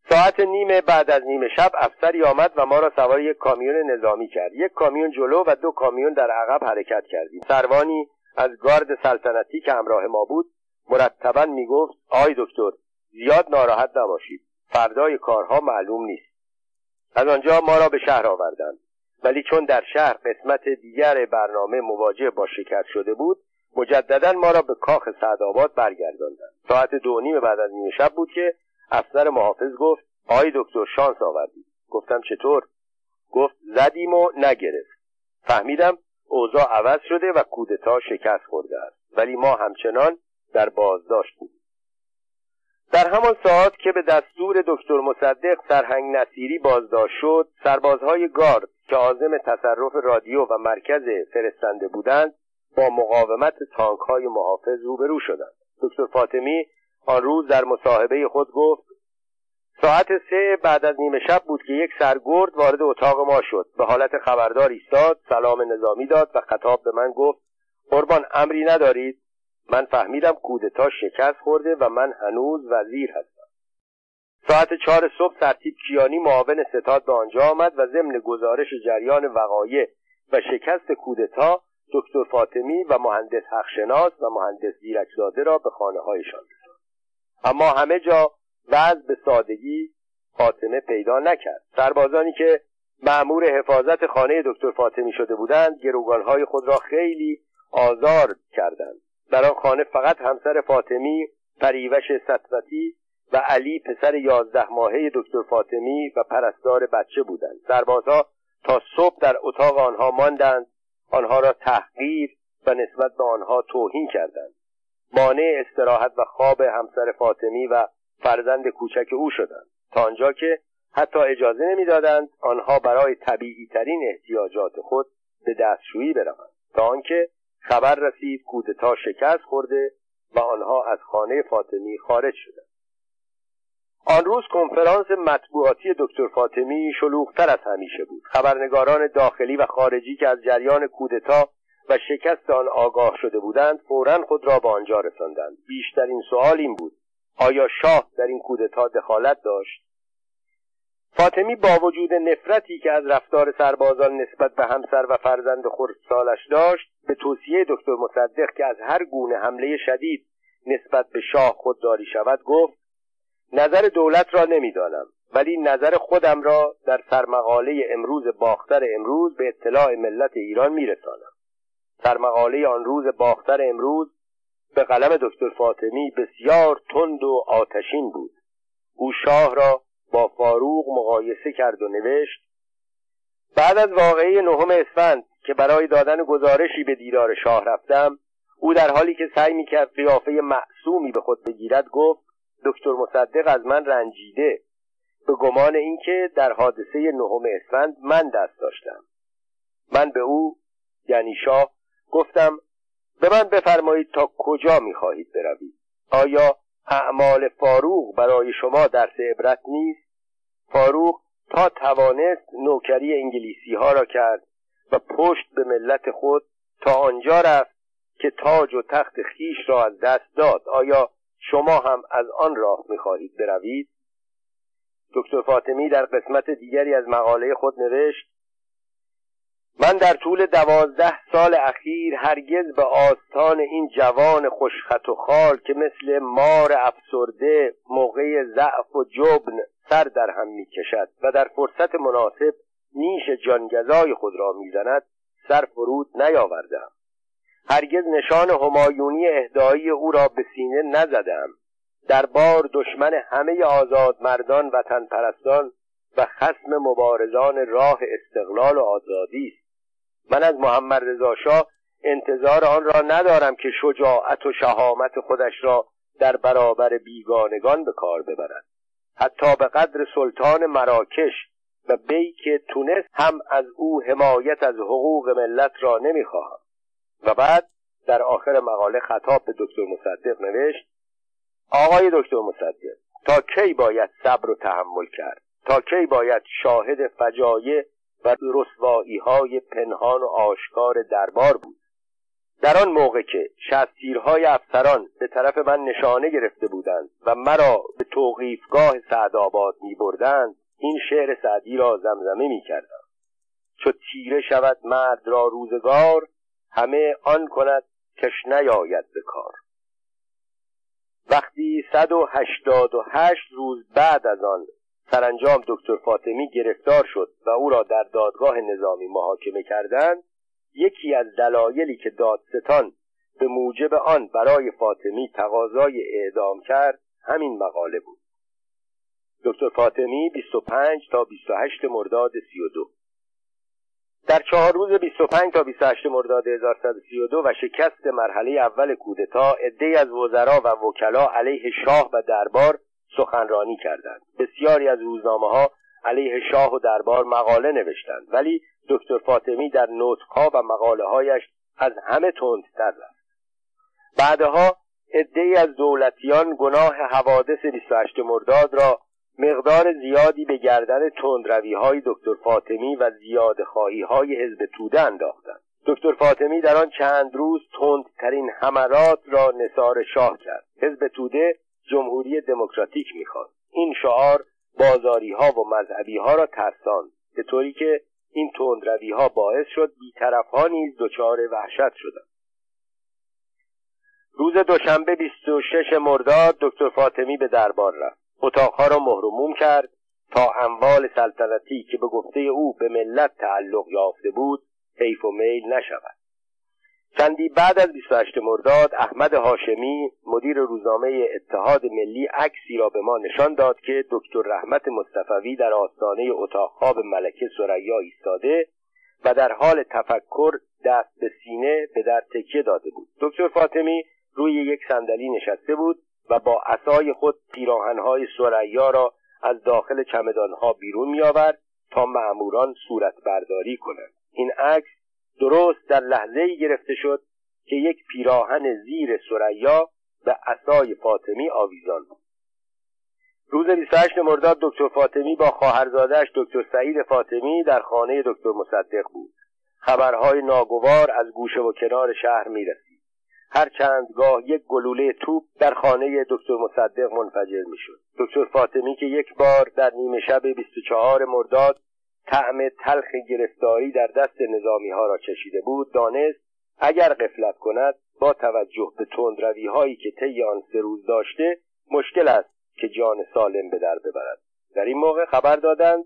ساعت نیمه بعد از نیمه شب افسری آمد و ما را سوار یک کامیون نظامی کرد. یک کامیون جلو و دو کامیون در عقب حرکت کردیم. سروانی از گارد سلطنتی که همراه ما بود مرتبا می‌گفت آی دکتر زیاد ناراحت نباشید. فردای کارها معلوم نیست. از آنجا ما را به شهر آوردند. ولی چون در شهر قسمت دیگر برنامه مواجه با شکست شده بود مجددا ما را به کاخ سعدآباد برگرداندند. ساعت دو نیم بعد از نیمه شب بود که افسر محافظ گفت آی دکتر شانس آوردید گفتم چطور؟ گفت زدیم و نگرفت. فهمیدم اوضاع عوض شده و کودتا شکست خورده است. ولی ما همچنان در بازداشت بودیم. در همان ساعت که به دستور دکتر مصدق سرهنگ نصیری بازداشت شد سربازهای گارد که عازم تصرف رادیو و مرکز فرستنده بودند با مقاومت تانک های محافظ روبرو شدند. دکتر فاطمی آن روز در مصاحبه خود گفت ساعت سه بعد از نیمه شب بود که یک سرگرد وارد اتاق ما شد. به حالت خبردار ایستاد سلام نظامی داد و خطاب به من گفت قربان امری ندارید؟ من فهمیدم کودتا شکست خورده و من هنوز وزیر هستم. ساعت چهار صبح سرتیب کیانی معاون ستاد به آنجا آمد و ضمن گزارش جریان وقایع و شکست کودتا دکتر فاطمی و مهندس حقشناس و مهندس زیرکزاده را به خانه هایشان رساند. اما همه جا وضع به سادگی فاطمه پیدا نکرد. سربازانی که معمور حفاظت خانه دکتر فاطمی شده بودند گروگانهای خود را خیلی آزار کردند. در آن خانه فقط همسر فاطمی پریوش سطوتی و علی پسر یازده ماهه دکتر فاطمی و پرستار بچه بودند. سربازها تا صبح در اتاق آنها ماندند آنها را تحقیر و نسبت به آنها توهین کردند. مانع استراحت و خواب همسر فاطمی و فرزند کوچک او شدند. تا آنجا که حتی اجازه نمی‌دادند آنها برای طبیعی ترین احتیاجات خود به دستشویی بروند. تا آنکه خبر رسید کودتا شکست خورده و آنها از خانه فاطمی خارج شدند. آن روز کنفرانس مطبوعاتی دکتر فاطمی شلوغتر از همیشه بود. خبرنگاران داخلی و خارجی که از جریان کودتا و شکست آن آگاه شده بودند فورا خود را به آنجا رساندند. بیشترین سوال این بود آیا شاه در این کودتا دخالت داشت؟ فاطمی با وجود نفرتی که از رفتار سربازان نسبت به همسر و فرزند خردسالش داشت به توصیه دکتر مصدق که از هر گونه حمله شدید نسبت به شاه خودداری شود گفت نظر دولت را نمی‌دانم ولی نظر خودم را در سرمقاله امروز باختر امروز به اطلاع ملت ایران میرسانم. سرمقاله آن روز باختر امروز به قلم دکتر فاطمی بسیار تند و آتشین بود. او شاه را با فاروق مقایسه کرد و نوشت بعد از واقعه نهم اسفند که برای دادن گزارشی به دیدار شاه رفتم او در حالی که سعی می‌کرد قیافه معصومی به خود بگیرد گفت دکتر مصدق از من رنجیده به گمان اینکه در حادثه نهم اسفند من دست داشتم. من به او یعنی شاه گفتم به من بفرمایید تا کجا می‌خواهید بروید؟ آیا اعمال فاروق برای شما درس عبرت نیست؟ فاروق تا توانست نوکری انگلیسی ها را کرد و پشت به ملت خود تا آنجا رفت که تاج و تخت خیش را از دست داد. آیا شما هم از آن راه می‌خواهید بروید؟ دکتر فاطمی در قسمت دیگری از مقاله خود نوشت من در طول دوازده سال اخیر هرگز به آستان این جوان خوشخط و خال که مثل مار افسرده موقع ضعف و جبن سر در هم می کشد و در فرصت مناسب نیش جانگزای خود را می‌زند سر فرود نیاوردم. هرگز نشان همایونی اهدایی او را به سینه نزدم. در بار دشمن همه آزاد مردان وطن پرستان و خسم مبارزان راه استقلال و آزادی است. من از محمد رضا شاه انتظار آن را ندارم که شجاعت و شهامت خودش را در برابر بیگانگان به کار ببرد. حتی به قدر سلطان مراکش و بیک تونس هم از او حمایت از حقوق ملت را نمی‌خواهم. و بعد در آخر مقاله خطاب به دکتر مصدق نوشت آقای دکتر مصدق تا کی باید صبر و تحمل کرد؟ تا کی باید شاهد فجایع و رسوایی های پنهان و آشکار دربار بود؟ در آن موقع که شستیرهای افسران به طرف من نشانه گرفته بودند و مرا به توقیفگاه سعدآباد می بردند این شعر سعدی را زمزمه می کردم چو تیره شود مرد را روزگار همه آن کند کش نیاید به کار. وقتی صد و هشتاد و هشت روز بعد از آن سرانجام دکتر فاطمی گرفتار شد و او را در دادگاه نظامی محاکمه کردند یکی از دلایلی که دادستان به موجب آن برای فاطمی تقاضای اعدام کرد همین مقاله بود. دکتر فاطمی 25 تا 28 مرداد 32 در چهار روز 25 تا 28 مرداد 1132 و شکست مرحله اول کودتا عدهای از وزرا و وکلا علیه شاه و دربار سخنرانی کردند. بسیاری از روزنامه ها علیه شاه و دربار مقاله نوشتند ولی دکتر فاطمی در نطقها و مقاله هایش از همه تندتر رفت. بعدها عدهای از دولتیان گناه حوادث 28 مرداد را مقدار زیادی به گردن تندروی های دکتر فاطمی و زیاد خواهی های حزب توده انداختند. دکتر فاطمی در آن چند روز تندترین حملات را نصار شاه کرد. حزب توده جمهوری دموکراتیک می‌خواست. این شعار بازاری ها و مذهبی ها را ترساند به طوری که این تندروی ها باعث شد بیطرف ها نیز دچار وحشت شدند. روز دوشنبه 26 مرداد دکتر فاطمی به دربار رفت. اتاقها را مهرموم کرد تا اموال سلطنتی که به گفته او به ملت تعلق یافته بود حیف و میل نشود. چندی بعد از 28 مرداد احمد هاشمی مدیر روزنامه اتحاد ملی عکسی را به ما نشان داد که دکتر رحمت مصطفوی در آستانه اتاق خواب ملکه سریا ایستاده و در حال تفکر دست به سینه به در تکیه داده بود. دکتر فاطمی روی یک صندلی نشسته بود و با عصای خود پیراهنهای سریا را از داخل چمدانها بیرون میآورد تا معموران صورت برداری کنند. این عکس درست در لحظه گرفته شد که یک پیراهن زیر سریا به عصای فاطمی آویزان بود. روز 28 مرداد دکتر فاطمی با خواهرزادهاش دکتر سعید فاطمی در خانه دکتر مصدق بود. خبرهای ناگوار از گوشه و کنار شهر می‌رسید. هر چند گاه یک گلوله توپ در خانه دکتر مصدق منفجر می‌شد. دکتر فاطمی که یک بار در نیمه شب 24 مرداد طعم تلخ گرفتاری در دست نظامی ها را چشیده بود دانست اگر قفلت کند با توجه به تندروی هایی که طی آن سه روز داشته مشکل است که جان سالم به در ببرد. در این موقع خبر دادند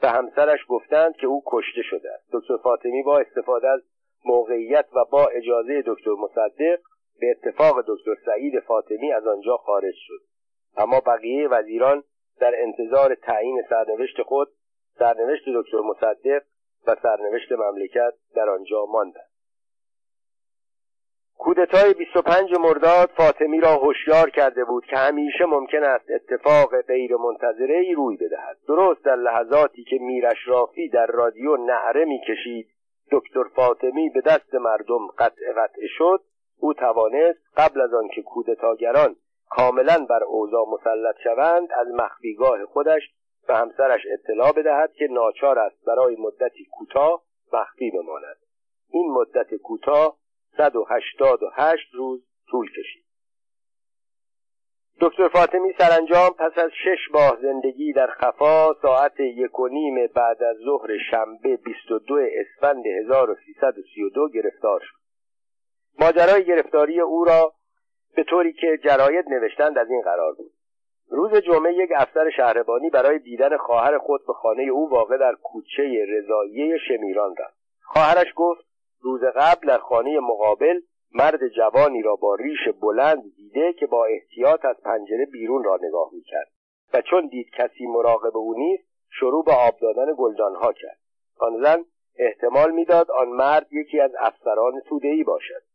به همسرش گفتند که او کشته شده است. دکتر فاطمی با استفاده از موقعیت و با اجازه دکتر مصدق به اتفاق دکتر سعید فاطمی از آنجا خارج شد. اما بقیه وزیران در انتظار تعیین سرنوشت خود سرنوشت دکتر مصدق و سرنوشت مملکت در آنجا ماندند. کودتای 25 مرداد فاطمی را هوشیار کرده بود که همیشه ممکن است اتفاق غیر منتظره ای روی بدهد. درست در لحظاتی که میر اشرافی در رادیو نعره می‌کشید دکتر فاطمی به دست مردم قطع قطع شد. او توانست قبل از آنکه کودتاگران کاملا بر اوضاع مسلط شوند از مخفیگاه خودش به همسرش اطلاع بدهد که ناچار است برای مدتی کوتاه مخفی بماند. این مدت کوتاه 188 روز طول کشید. دکتر فاطمی سرانجام پس از شش ماه زندگی در خفا ساعت یک و نیم بعد از ظهر شنبه 22 اسفند 1332 گرفتار شد. ماجرای گرفتاری او را به طوری که جراید نوشتند از این قرار بود. روز جمعه یک افسر شهربانی برای دیدن خواهر خود به خانه او واقع در کوچه رضاییه شمیران رفت. خواهرش گفت روز قبل در خانه مقابل مرد جوانی را با ریش بلند دیده که با احتیاط از پنجره بیرون را نگاه می‌کرد و چون دید کسی مراقب او نیست شروع به آب دادن گلدانها کرد. آن زن احتمال می‌داد آن مرد یکی از افسران تودهای باشد.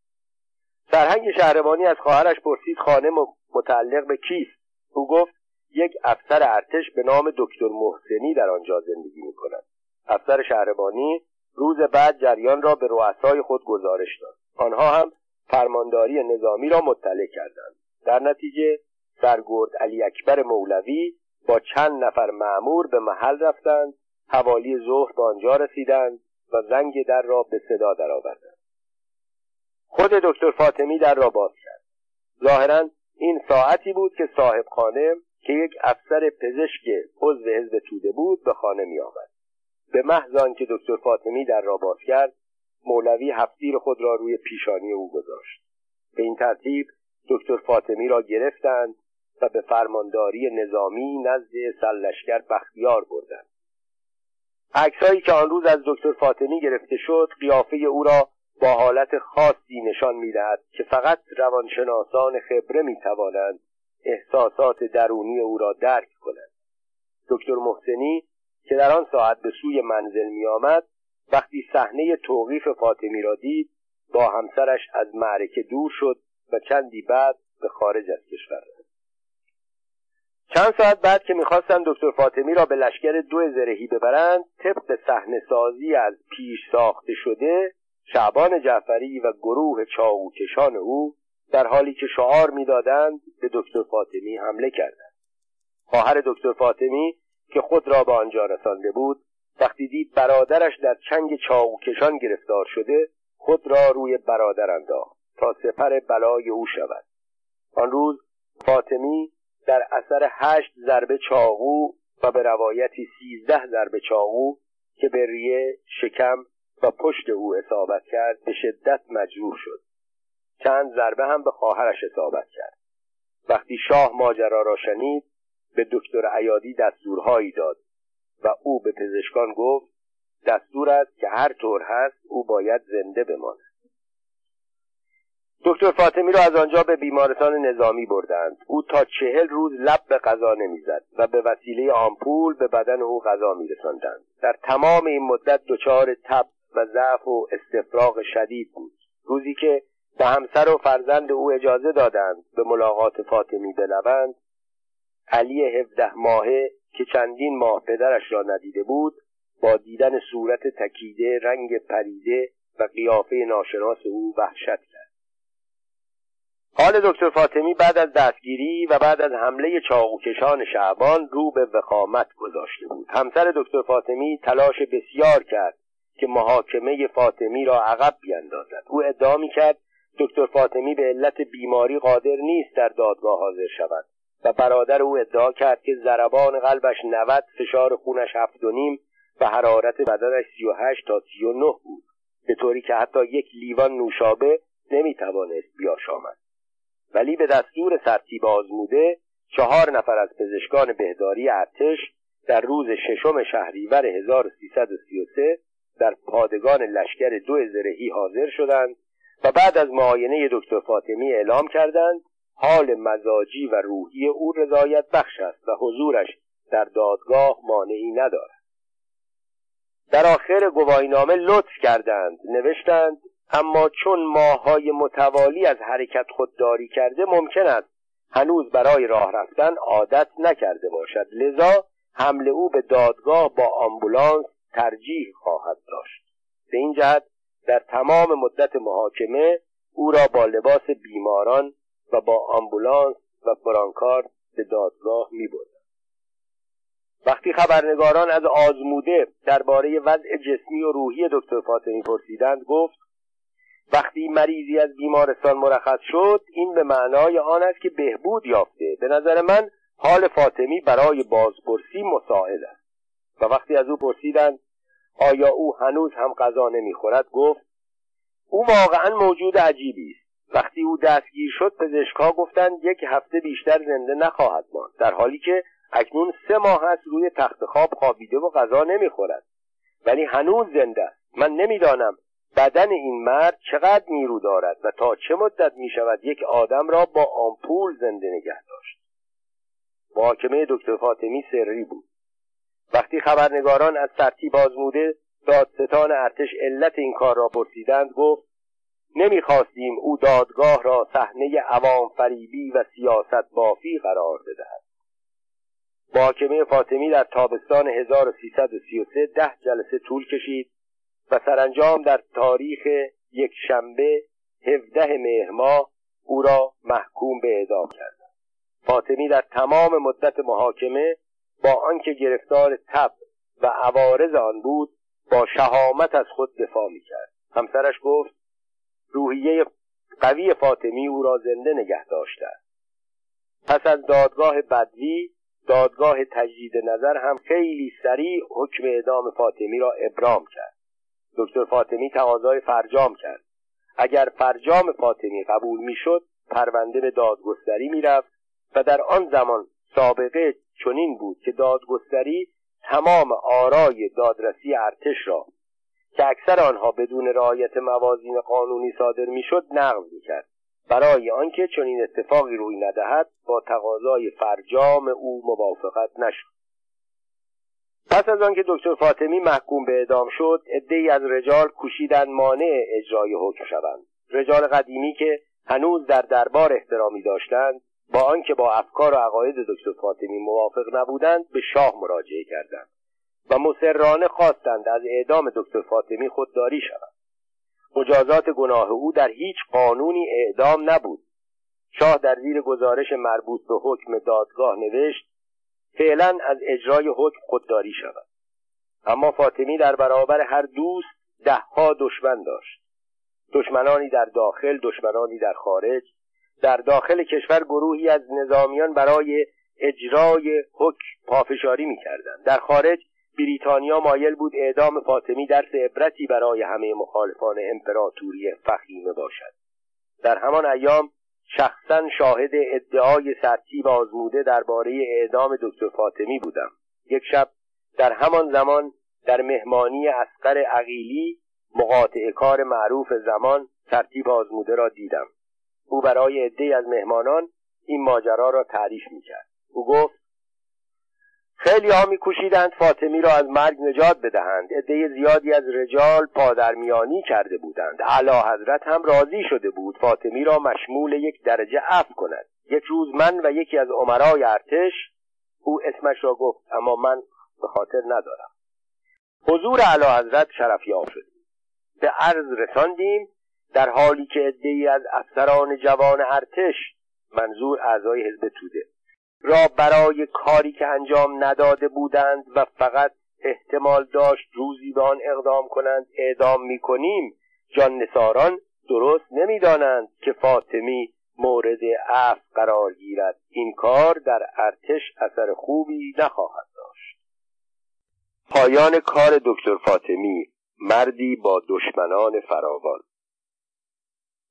سرهنگ شهربانی از خواهرش پرسید خانه متعلق به کیست. او گفت یک افسر ارتش به نام دکتر محسنی در آنجا زندگی می کند افسر شهربانی روز بعد جریان را به رؤسای خود گزارش داد. آنها هم فرمانداری نظامی را مطلع کردند. در نتیجه سرگرد علی اکبر مولوی با چند نفر معمور به محل رفتند حوالی ظهر به آنجا رسیدند و زنگ در را به صدا درآوردند. خود دکتر فاطمی در را باز کرد. ظاهرا این ساعتی بود که صاحب خانه که یک افسر پزشک عضو حزب توده بود به خانه می آمد به محض آنکه دکتر فاطمی در را باز کرد مولوی هفتیر خود را روی پیشانی او گذاشت. به این ترتیب دکتر فاطمی را گرفتند و به فرمانداری نظامی نزد سلشگر بختیار بردند. عکسهایی که آن روز از دکتر فاطمی گرفته شد قیافه او را با حالت خاصی نشان می‌دهد که فقط روانشناسان خبره می‌توانند احساسات درونی او را درک کنند. دکتر محسنی که در آن ساعت به سوی منزل می آمد وقتی صحنه توقیف فاطمی را دید با همسرش از معرکه دور شد و چندی بعد به خارج از کشور رفت. چند ساعت بعد که می‌خواستند دکتر فاطمی را به لشکر دو زرهی ببرند طبق صحنه سازی از پیش ساخته شده شعبان جعفری و گروه چاوکشان او در حالی که شعار می‌دادند به دکتر فاطمی حمله کردند. خواهر دکتر فاطمی که خود را به آنجا رسانده بود وقتی دید برادرش در چنگ چاوکشان گرفتار شده خود را روی برادر انداخت تا سپر بلای او شود. آن روز فاطمی در اثر هشت ضربه چاقو و به روایتی سیزده ضربه چاقو که به ریه شکم و پشت او اصابت کرد به شدت مجروح شد. چند ضربه هم به خواهرش اصابت کرد. وقتی شاه ماجرا را شنید به دکتر عیادی دستورهایی داد و او به پزشکان گفت دستور است که هر طور هست او باید زنده بماند. دکتر فاطمی را از آنجا به بیمارستان نظامی بردند. او تا چهل روز لب به غذا نمی‌زد و به وسیله آمپول به بدن او غذا میرساندند. در تمام این مدت دچار تب و ضعف و استفراغ شدید بود. روزی که و همسر و فرزند او اجازه دادند به ملاقات فاطمی بروند علی هفده ماهه که چندین ماه پدرش را ندیده بود با دیدن صورت تکیده رنگ پریده و قیافه ناشناس او وحشت کرد. حال دکتر فاطمی بعد از دستگیری و بعد از حمله چاقوکشان شعبان رو به وخامت گذاشته بود. همسر دکتر فاطمی تلاش بسیار کرد که محاکمه فاطمی را عقب بیاندازد او ادعا کرد دکتر فاطمی به علت بیماری قادر نیست در دادگاه حاضر شود و برادر او ادعا کرد که ضربان قلبش 90 فشار خونش هفت و نیم و حرارت بدنش 38 تا 39 بود. به طوری که حتی یک لیوان نوشابه نمی‌توانست بیاشامد. ولی به دستور سرتیب آزموده چهار نفر از پزشکان بهداری ارتش در روز ششم شهریور 1333 در پادگان لشکر دو زرهی حاضر شدند و بعد از معاینه دکتر فاطمی اعلام کردند حال مزاجی و روحی او رضایت بخش است و حضورش در دادگاه مانعی ندارد. در آخر گواهینامه لطف کردند نوشتند اما چون ماهای متوالی از حرکت خودداری کرده ممکن است هنوز برای راه رفتن عادت نکرده باشد لذا حمله او به دادگاه با آمبولانس ترجیح خواهد داشت. به این جهت در تمام مدت محاکمه او را با لباس بیماران و با آمبولانس و برانکارد به دادگاه می وقتی خبرنگاران از آزموده درباره وضع جسمی و روحی دکتر فاطمی پرسیدند گفت وقتی مریضی از بیمارستان مرخص شد این به معنای آن است که بهبود یافته. به نظر من حال فاطمی برای بازپرسی مساعد است. و وقتی از او پرسیدند آیا او هنوز هم غذا نمی‌خورد؟ گفت او واقعا موجود عجیبی است. وقتی او دستگیر شد پزشکها گفتند یک هفته بیشتر زنده نخواهد ماند در حالی که اکنون سه ماه است روی تخت خواب خوابیده و غذا نمی‌خورد. ولی هنوز زنده است. من نمی‌دانم بدن این مرد چقدر نیرو دارد و تا چه مدت می شود یک آدم را با آمپول زنده نگه داشت. محاکمه دکتر فاطمی سری بود. وقتی خبرنگاران از ترتیب آزموده دادستان ارتش علت این کار را پرسیدند گفت نمی‌خواستیم او دادگاه را صحنه عوام فریبی و سیاست بافی قرار بدهد. محاکمه فاطمی در تابستان 1333 ده جلسه طول کشید و سرانجام در تاریخ یک شنبه 17 مهر ماه او را محکوم به اعدام کردند. فاطمی در تمام مدت محاکمه با آنکه گرفتار تب و عوارض آن بود با شهامت از خود دفاع می‌کرد. همسرش گفت روحیه قوی فاطمی او را زنده نگه داشته پس از دادگاه بدوی دادگاه تجدید نظر هم خیلی سریع حکم اعدام فاطمی را ابرام کرد. دکتر فاطمی تقاضای فرجام کرد. اگر فرجام فاطمی قبول می‌شد پرونده به دادگستری می‌رفت و در آن زمان سابقه چنین بود که دادگستری تمام آرای دادرسی ارتش را که اکثر آنها بدون رعایت موازین قانونی صادر می‌شد نقض می‌کرد. برای آنکه چنین اتفاقی روی ندهد با تقاضای فرجام او موافقت نشد. پس از آنکه دکتر فاطمی محکوم به اعدام شد عدهای از رجال کوشیدند مانع اجرای حکم شوند. رجال قدیمی که هنوز در دربار احترامی داشتند با آنکه با افکار و عقاید دکتر فاطمی موافق نبودند به شاه مراجعه کردند و مسررانه خواستند از اعدام دکتر فاطمی خودداری شود مجازات گناه او در هیچ قانونی اعدام نبود. شاه در زیر گزارش مربوط به حکم دادگاه نوشت فعلا از اجرای حکم خودداری شود اما فاطمی در برابر هر دوست دهها دشمن داشت. دشمنانی در داخل دشمنانی در خارج در داخل کشور گروهی از نظامیان برای اجرای حکم پافشاری می‌کردند. در خارج بریتانیا مایل بود اعدام فاطمی درس عبرتی برای همه مخالفان امپراتوری فخیمه باشد. در همان ایام شخصا شاهد ادعای سرتیب آزموده درباره اعدام دکتر فاطمی بودم. یک شب در همان زمان در مهمانی اسقر عقیلی مقاطع کار معروف زمان ترتیب آزموده را دیدم. او برای عدهای از مهمانان این ماجرا را تعریف می‌کرد. او گفت خیلی ها میکوشیدند فاطمی را از مرگ نجات بدهند. عده زیادی از رجال پادرمیانی کرده بودند. اعلی حضرت هم راضی شده بود فاطمی را مشمول یک درجه عفو کند. یک روز من و یکی از عمرای ارتش او اسمش را گفت اما من به خاطر ندارم. حضور اعلی حضرت شرف شد به عرض رساندیم در حالی که عدهای از افسران جوان ارتش منظور اعضای حزب توده. را برای کاری که انجام نداده بودند و فقط احتمال داشت روزی به آن اقدام کنند اعدام می‌کنیم جان نساران درست نمی‌دانند که فاطمی مورد عفو قرار گیرد. این کار در ارتش اثر خوبی نخواهد داشت. پایان کار دکتر فاطمی مردی با دشمنان فراوان.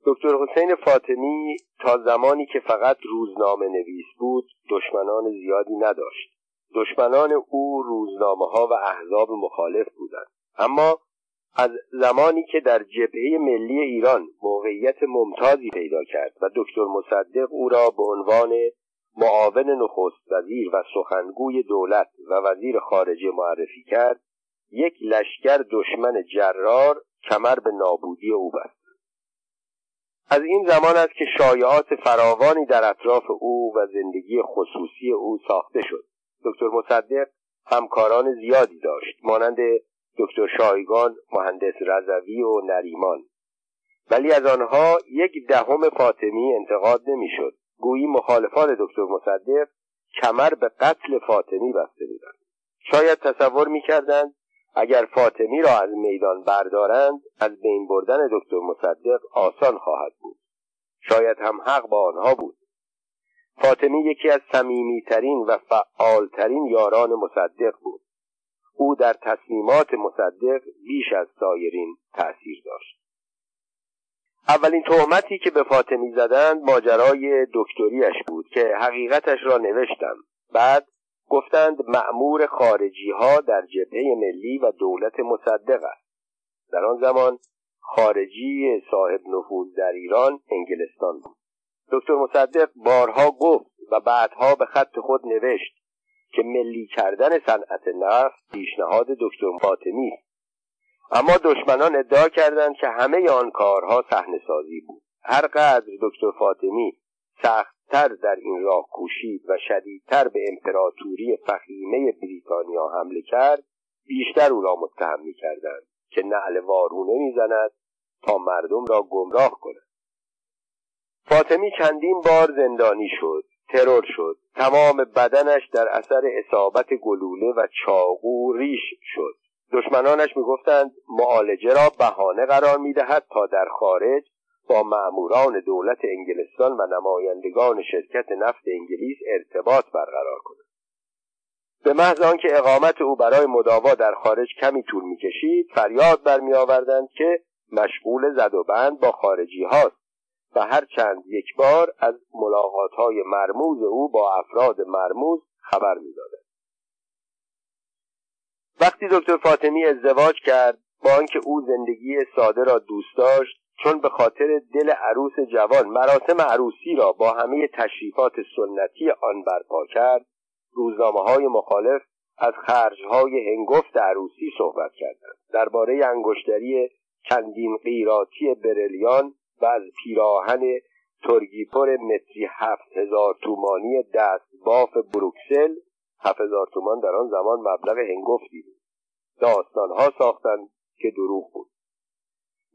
دکتر حسین فاطمی تا زمانی که فقط روزنامه نویس بود دشمنان زیادی نداشت. دشمنان او روزنامه ها و احزاب مخالف بودند. اما از زمانی که در جبهه ملی ایران موقعیت ممتازی پیدا کرد و دکتر مصدق او را به عنوان معاون نخست وزیر و سخنگوی دولت و وزیر خارجه معرفی کرد یک لشکر دشمن جرار کمر به نابودی او بست. از این زمان است که شایعات فراوانی در اطراف او و زندگی خصوصی او ساخته شد. دکتر مصدق همکاران زیادی داشت مانند دکتر شایگان مهندس رضوی و نریمان. ولی از آنها یک دهم فاطمی انتقاد نمی‌شد. گویی مخالفان دکتر مصدق کمر به قتل فاطمی بسته بودند. شاید تصور می‌کردند اگر فاطمی را از میدان بردارند از بین بردن دکتر مصدق آسان خواهد بود. شاید هم حق با آنها بود. فاطمی یکی از صمیمیترین و فعالترین یاران مصدق بود. او در تصمیمات مصدق بیش از سایرین تأثیر داشت. اولین تهمتی که به فاطمی زدند ماجرای دکتریش بود که حقیقتش را نوشتم. بعد گفتند معمور خارجی ها در جبهه ملی و دولت مصدق است. در آن زمان خارجی صاحب نفوذ در ایران انگلستان بود. دکتر مصدق بارها گفت و بعدها به خط خود نوشت که ملی کردن صنعت نفت پیشنهاد دکتر فاطمی است. اما دشمنان ادعا کردند که همه آن کارها صحنه سازی بود. هر قدر دکتر فاطمی سختتر در این راه کوشید و شدیدتر به امپراتوری فخیمه بریتانیا حمله کرد بیشتر او را متهم می‌کردند که نعل وارونه می‌زند تا مردم را گمراه کند. فاطمی چندین بار زندانی شد ترور شد تمام بدنش در اثر اصابت گلوله و چاقو ریش شد. دشمنانش می‌گفتند معالجه را بهانه قرار می‌دهد تا در خارج با مأموران دولت انگلستان و نمایندگان شرکت نفت انگلیس ارتباط برقرار کند به محض آنکه اقامت او برای مداوا در خارج کمی طول می‌کشید فریاد برمیآوردند که مشغول زد و بند با خارجی هاست و هر چند یک بار از ملاقات های مرموز او با افراد مرموز خبر می‌دادند. وقتی دکتر فاطمی ازدواج کرد با آنکه او زندگی ساده را دوست داشت چون به خاطر دل عروس جوان مراسم عروسی را با همه تشریفات سنتی آن برپا کرد روزنامه های مخالف از خرجهای هنگفت عروسی صحبت کردند. درباره انگشتری چندین قیراتی برلیان و از پیراهن ترگیپور متری هفت هزار تومانی دست باف بروکسل هفت هزار تومان در آن زمان مبلغ هنگفتی بود. داستانها ساختند که دروغ بود.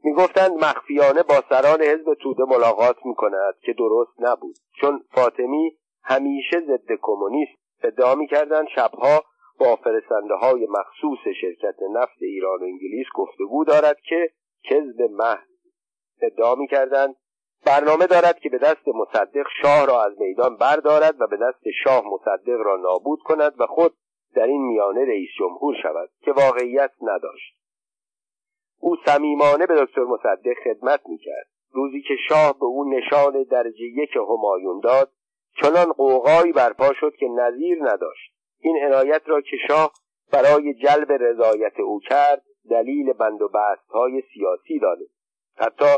می‌گفتند مخفیانه با سران حزب توده ملاقات می‌کند که درست نبود. چون فاطمی همیشه ضد کمونیست ادعا می‌کردند شبها با فرستنده های مخصوص شرکت نفت ایران و انگلیس گفتگو دارد که کذب محض ادعا می‌کردند برنامه دارد که به دست مصدق شاه را از میدان بردارد و به دست شاه مصدق را نابود کند و خود در این میانه رئیس جمهور شود که واقعیت نداشت. او صمیمانه به دکتر مصدق خدمت می‌کرد. روزی که شاه به او نشان درجه یک همایون داد چنان قوقایی برپا شد که نظیر نداشت. این عنایت را که شاه برای جلب رضایت او کرد دلیل بند و های سیاسی دانست حتی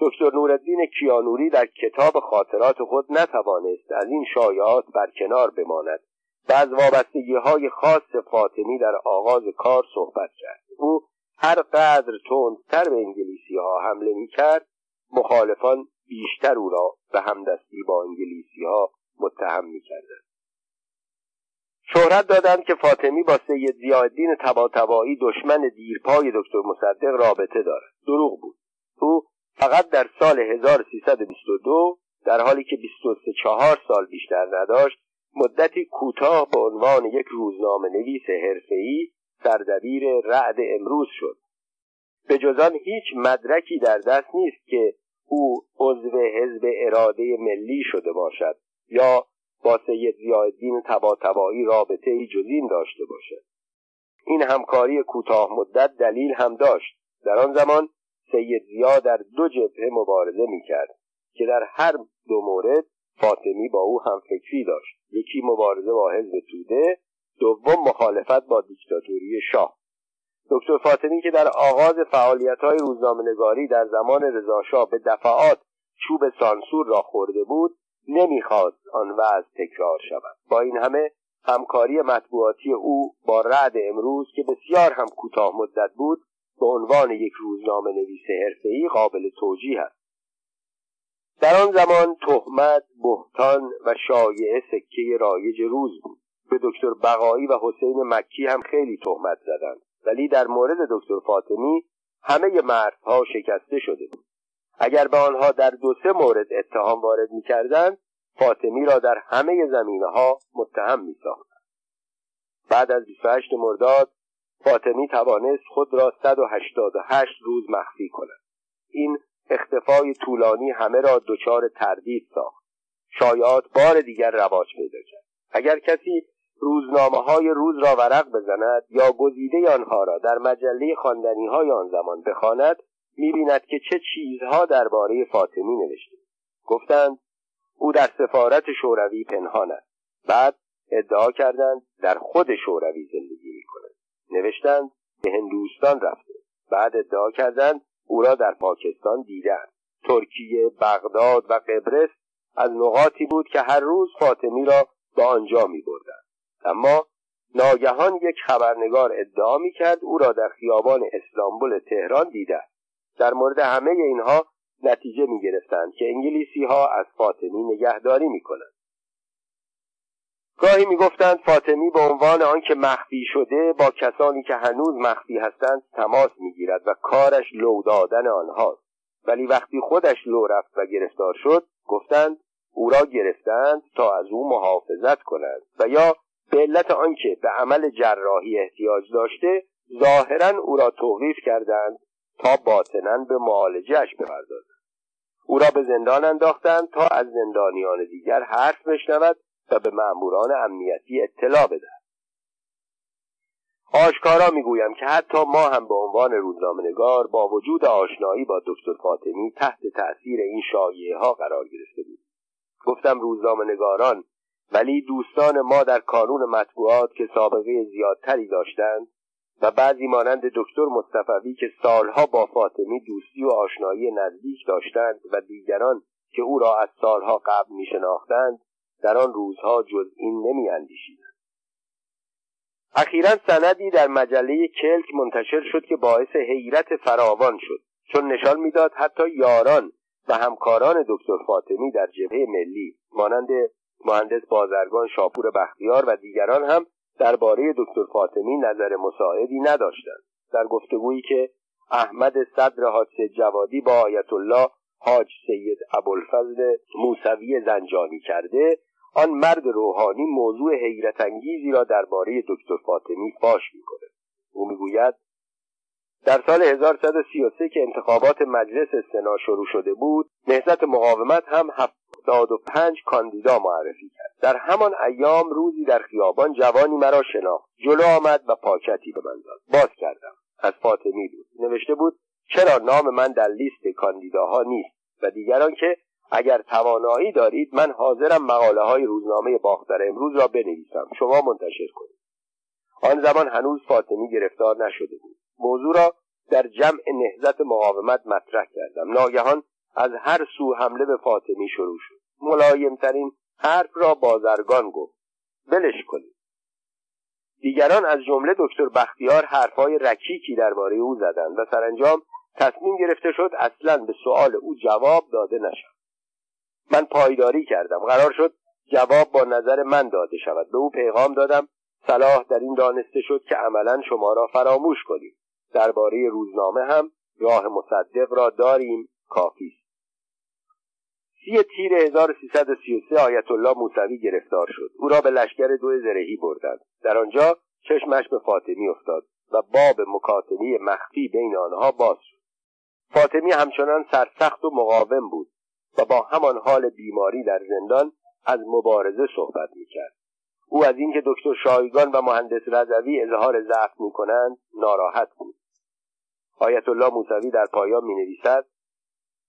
دکتر نوردین کیانوری در کتاب خاطرات خود نتوانست از این شایعات برکنار بماند. و از وابستگی های خاص فاطمی در آغاز کار صحبت کرد. او هر قدر تندتر به انگلیسی ها حمله می کرد مخالفان بیشتر او را به همدستی با انگلیسی ها متهم می کردن. شهرت دادند که فاطمی با سید زیادین تباتبایی دشمن دیرپای دکتر مصدق رابطه دارد دروغ بود او فقط در سال 1322 در حالی که 23 چهار سال بیشتر نداشت مدتی کوتاه به عنوان یک روزنامه نویس حرفه‌ای سردبیر رعد امروز شد. به جزان هیچ مدرکی در دست نیست که او عضو حزب اراده ملی شده باشد یا با سید زیادین تباتبایی رابطه ای جزین داشته باشد. این همکاری کوتاه مدت دلیل هم داشت. در آن زمان سید زیا در دو جبهه مبارزه می‌کرد که در هر دو مورد فاطمی با او هم فکری داشت. یکی مبارزه با حزب توده دوم مخالفت با دیکتاتوری شاه. دکتر فاطمی که در آغاز فعالیت های روزنامهنگاری در زمان رضاشاه به دفعات چوب سانسور را خورده بود نمی‌خواست آن وضع تکرار شود. با این همه همکاری مطبوعاتی او با رد امروز که بسیار هم کوتاه مدت بود به عنوان یک روزنامه نویس حرفه‌ای قابل توجیه است. در آن زمان تهمت بهتان و شایعه سکه رایج روز بود. به دکتر بقایی و حسین مکی هم خیلی تهمت زدند. ولی در مورد دکتر فاطمی همه مردها شکسته شده بود. اگر به آنها در دو سه مورد اتهام وارد می‌کردند فاطمی را در همه زمینه ها متهم می بعد از 28 مرداد فاطمی توانست خود را 188 روز مخفی کند. این اختفای طولانی همه را دچار تردید ساخت. شایعات بار دیگر رواج پیدا کرد. اگر کسی روزنامه های روز را ورق بزند یا گزیده آنها را در مجله خواندنی های آن زمان بخواند می‌بیند که چه چیزها درباره فاطمی نوشته. گفتند او در سفارت شوروی پنهان است. بعد ادعا کردند در خود شوروی زندگی می‌کند. نوشتند به هندوستان رفته. بعد ادعا کردند او را در پاکستان دیدند ترکیه بغداد و قبرس از نقاطی بود که هر روز فاطمی را به آنجا می. اما ناگهان یک خبرنگار ادعا می کرد او را در خیابان اسلامبول تهران دیده در مورد همه اینها نتیجه می گرفتند که انگلیسی ها از فاطمی نگهداری می کنند. گاهی می‌گفتند فاطمی به عنوان آنکه مخفی شده با کسانی که هنوز مخفی هستند تماس می‌گیرد و کارش لو دادن آنهاست ولی وقتی خودش لو رفت و گرفتار شد گفتند او را گرفتند تا از او محافظت کنند و یا به علت آنکه به عمل جراحی احتیاج داشته ظاهرا او را توقیف کردند تا باطنا به معالجهش بپردازند او را به زندان انداختند تا از زندانیان دیگر حرف بشنود و به مأموران امنیتی اطلاع بدهد. آشکارا می‌گویم که حتی ما هم به عنوان روزنامهنگار با وجود آشنایی با دکتر فاطمی تحت تأثیر این شایعه ها قرار گرفته بود گفتم روزنامهنگاران ولی دوستان ما در کانون مطبوعات که سابقه زیادتری داشتند و بعضی مانند دکتر مصطفوی که سالها با فاطمی دوستی و آشنایی نزدیک داشتند و دیگران که او را از سالها قبل می شناختند در آن روزها جز این نمی اندیشیدند اخیرا سندی در مجله کلک منتشر شد که باعث حیرت فراوان شد چون نشان می‌داد حتی یاران و همکاران دکتر فاطمی در جبهه ملی مانند مهندس بازرگان شاپور بختیار و دیگران هم درباره دکتر فاطمی نظر مساعدی نداشتند. در گفتگویی که احمد صدر حادثه جوادی با آیت الله حاج سید ابوالفضل موسوی زنجانی کرده آن مرد روحانی موضوع حیرت انگیزی را درباره دکتر فاطمی فاش می‌کند. او می‌گوید در سال 1133 که انتخابات مجلس سنا شروع شده بود نهضت مقاومت هم 75 کاندیدا معرفی کرد. در همان ایام روزی در خیابان جوانی مرا شناخت. جلو آمد و پاکتی به من داد. باز کردم. از فاطمی بود. نوشته بود چرا نام من در لیست کاندیداها نیست؟ و دیگران که اگر توانایی دارید من حاضرم مقاله های روزنامه باختر امروز را بنویسم. شما منتشر کنید. آن زمان هنوز فاطمی گرفتار نشده بود. موضوع را در جمع نهزت مقاومت مطرح کردم. ناگهان از هر سو حمله به فاطمی شروع شد. ملایمترین حرف را بازرگان گفت. ولش کنید. دیگران از جمله دکتر بختیار حرفهای رکیکی درباره او زدند و سرانجام تصمیم گرفته شد اصلا به سؤال او جواب داده نشد من پایداری کردم. قرار شد جواب با نظر من داده شود. به او پیغام دادم. صلاح در این دانسته شد که عملا شما را فراموش کنیم. درباره روزنامه هم راه مصدق را داریم. کافی است. سی تیر 1333 آیت الله موسوی گرفتار شد. او را به لشکر دو زرهی بردند. در آنجا چشمش به فاطمی افتاد و باب مکاتبه مخفی بین آنها باز شد. فاطمی همچنان سرسخت و مقاوم بود و با همان حال بیماری در زندان از مبارزه صحبت می‌کرد. او از اینکه دکتر شایگان و مهندس رضوی اظهار ضعف می‌کنند ناراحت بود. آیت الله موسوی در پایان می نویسد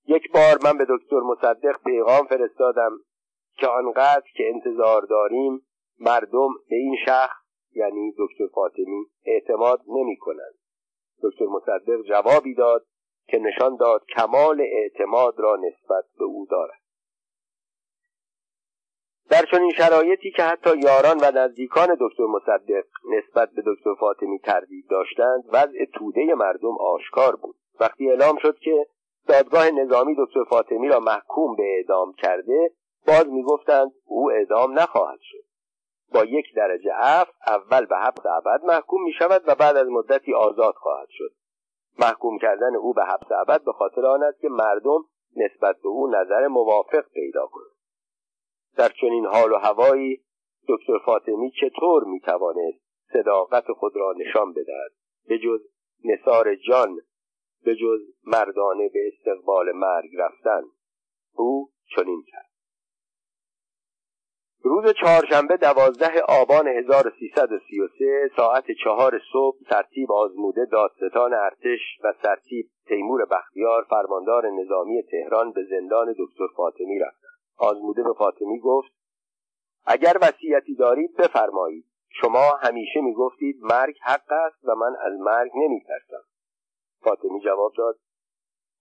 یک بار من به دکتر مصدق پیغام فرستادم که آنقدر که انتظار داریم مردم به این شخص یعنی دکتر فاطمی اعتماد نمی کنند دکتر مصدق جوابی داد که نشان داد کمال اعتماد را نسبت به او دارد. در چنین شرایطی که حتی یاران و نزدیکان دکتر مصدق نسبت به دکتر فاطمی تردید داشتند وضع توده مردم آشکار بود. وقتی اعلام شد که دادگاه نظامی دکتر فاطمی را محکوم به اعدام کرده باز می‌گفتند او اعدام نخواهد شد. با یک درجه عفو اول به حبس ابد محکوم می شود و بعد از مدتی آزاد خواهد شد. محکوم کردن او به حبس ابد به خاطر آن است که مردم نسبت به او نظر موافق پیدا کنند. در چنین حال و هوایی دکتر فاطمی چطور می‌توانست صداقت خود را نشان بدهد؟ به جز نصار جان به جز مردانه به استقبال مرگ رفتن. او چنین کرد. روز چهارشنبه دوازده آبان 1333 ساعت چهار صبح سرتیب آزموده دادستان ارتش و سرتیب تیمور بختیار فرماندار نظامی تهران به زندان دکتر فاطمی رفتند آزموده به فاطمی گفت اگر وصیتی دارید بفرمایید. شما همیشه می‌گفتید مرگ حق است و من از مرگ نمیترسم. فاطمی جواب داد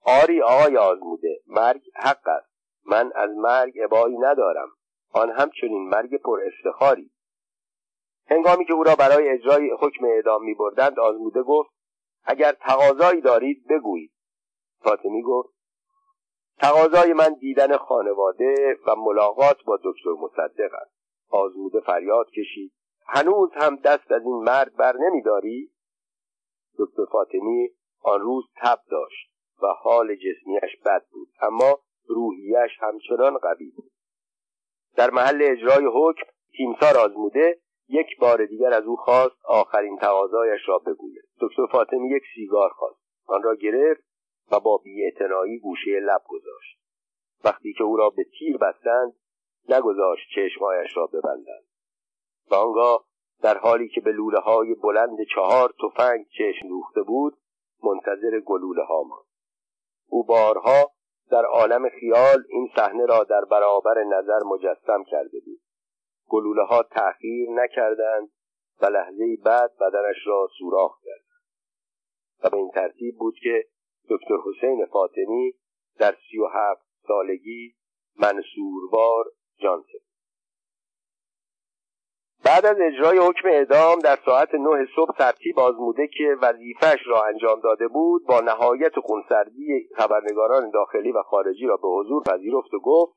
آری آقای آزموده مرگ حق است. من از مرگ ابایی ندارم. آن همچنین مرگ پر افتخاری. هنگامی که او را برای اجرای حکم اعدام می بردند آزموده گفت اگر تقاضایی دارید بگویید. فاطمی گفت تقاضای من دیدن خانواده و ملاقات با دکتر مصدق است. آزموده فریاد کشید. هنوز هم دست از این مرد بر نمیداری؟ دکتر فاطمی آن روز تب داشت و حال جسمیش بد بود اما روحیش همچنان قوی بود. در محل اجرای حکم تیمسار آزموده یک بار دیگر از او خواست آخرین تقاضایش را بگوید. دکتر فاطمی یک سیگار خواست. آن را گرفت و با بیاعتنایی گوشه لب گذاشت. وقتی که او را به تیر بستند نگذاشت چشمهایش را ببندند. و آنگاه در حالی که به لوله های بلند چهار تفنگ چشم دوخته بود منتظر گلوله ها ماند. او بارها در عالم خیال این صحنه را در برابر نظر مجسم کرده بود. گلوله ها تأخیر نکردند و لحظه بعد بدنش را سوراخ کردند. و به این ترتیب بود که دکتر حسین فاطمی در سی و هفت سالگی منصوروار جان بعد از اجرای حکم اعدام در ساعت نه صبح ترتیب آزموده که وظیفهش را انجام داده بود با نهایت خونسردی خبرنگاران داخلی و خارجی را به حضور پذیرفت و گفت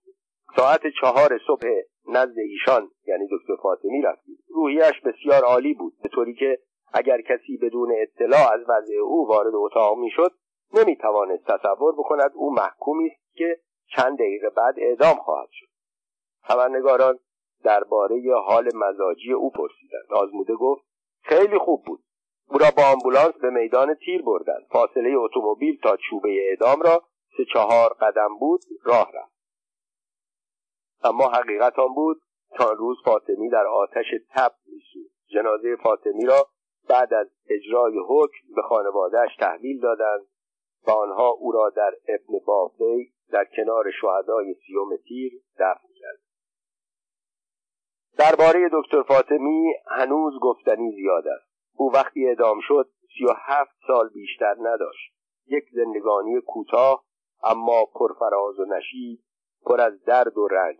ساعت چهار صبح نزد ایشان یعنی دکتر فاطمی رفتید روحیش بسیار عالی بود به طوری که اگر کسی بدون اطلاع از وضع او وارد اتاق می‌شد نمی‌توانست تصور بکند او محکومی است که چند دقیقه بعد اعدام خواهد شد. خبرنگاران درباره حال مزاجی او پرسیدند. آزموده گفت خیلی خوب بود. او را با آمبولانس به میدان تیر بردند. فاصله اتومبیل تا چوبه اعدام را سه چهار قدم بود راه رفت. اما حقیقت آن بود تا روز فاطمی در آتش تب میسود جنازه فاطمی را بعد از اجرای حکم به خانوادهش تحویل دادند و آنها او را در ابن بافی در کنار شهدای سیوم تیر دفن کردند درباره دکتر فاطمی هنوز گفتنی زیاد است. او وقتی اعدام شد سی و هفت سال بیشتر نداشت. یک زندگانی کوتاه اما پرفراز و نشید پر از درد و رنج.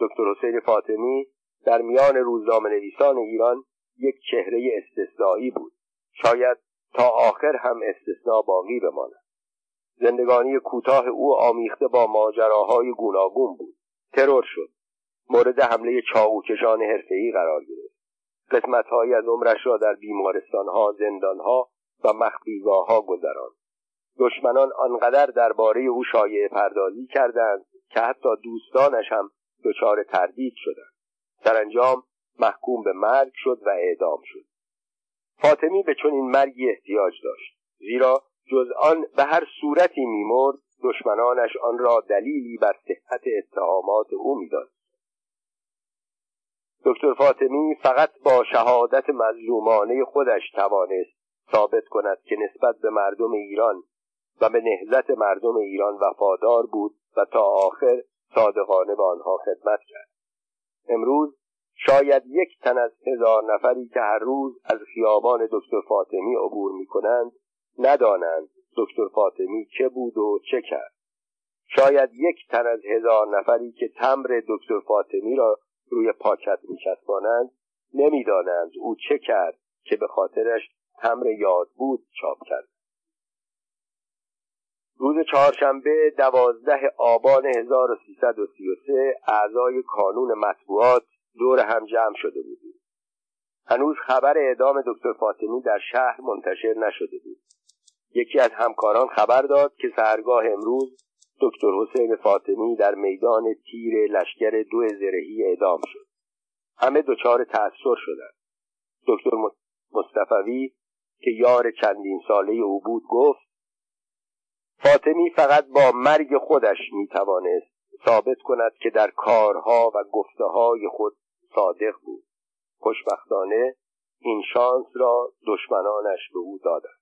دکتر حسین فاطمی در میان روزنامه نویسان ایران یک چهره استثنایی بود. شاید تا آخر هم استثنا باقی بماند. زندگانی کوتاه او آمیخته با ماجراهای گوناگون بود. ترور شد. مورد حمله چاقوکشان حرفهای قرار گرفت. قسمتهایی از عمرش را در بیمارستانها زندانها و مخفیگاه گذراند. دشمنان آنقدر درباره او شایعه پردازی کردند که حتی دوستانش هم دچار تردید شدند. سرانجام محکوم به مرگ شد و اعدام شد. فاطمی به چنین مرگی احتیاج داشت زیرا جز آن به هر صورتی میمرد دشمنانش آن را دلیلی بر صحت اتهامات او می‌داد. دکتر فاطمی فقط با شهادت مظلومانه خودش توانست ثابت کند که نسبت به مردم ایران و به نهزت مردم ایران وفادار بود و تا آخر صادقانه به آنها خدمت کرد. امروز شاید یک تن از هزار نفری که هر روز از خیابان دکتر فاطمی عبور می کنند ندانند دکتر فاطمی چه بود و چه کرد. شاید یک تن از هزار نفری که تمر دکتر فاطمی را روی پاکت میچسبانند نمی‌دانند او چه کرد که به خاطرش تمر یاد بود چاپ کرد. روز چهارشنبه دوازده آبان 1333 اعضای کانون مطبوعات دور هم جمع شده بودیم. هنوز خبر اعدام دکتر فاطمی در شهر منتشر نشده بود. یکی از همکاران خبر داد که سهرگاه امروز دکتر حسین فاطمی در میدان تیر لشکر دو زرهی اعدام شد. همه دچار تأثیر شدند. دکتر مصطفوی که یار چندین ساله او بود گفت فاطمی فقط با مرگ خودش می‌توانست ثابت کند که در کارها و گفته های خود صادق بود. خوشبختانه این شانس را دشمنانش به او دادند.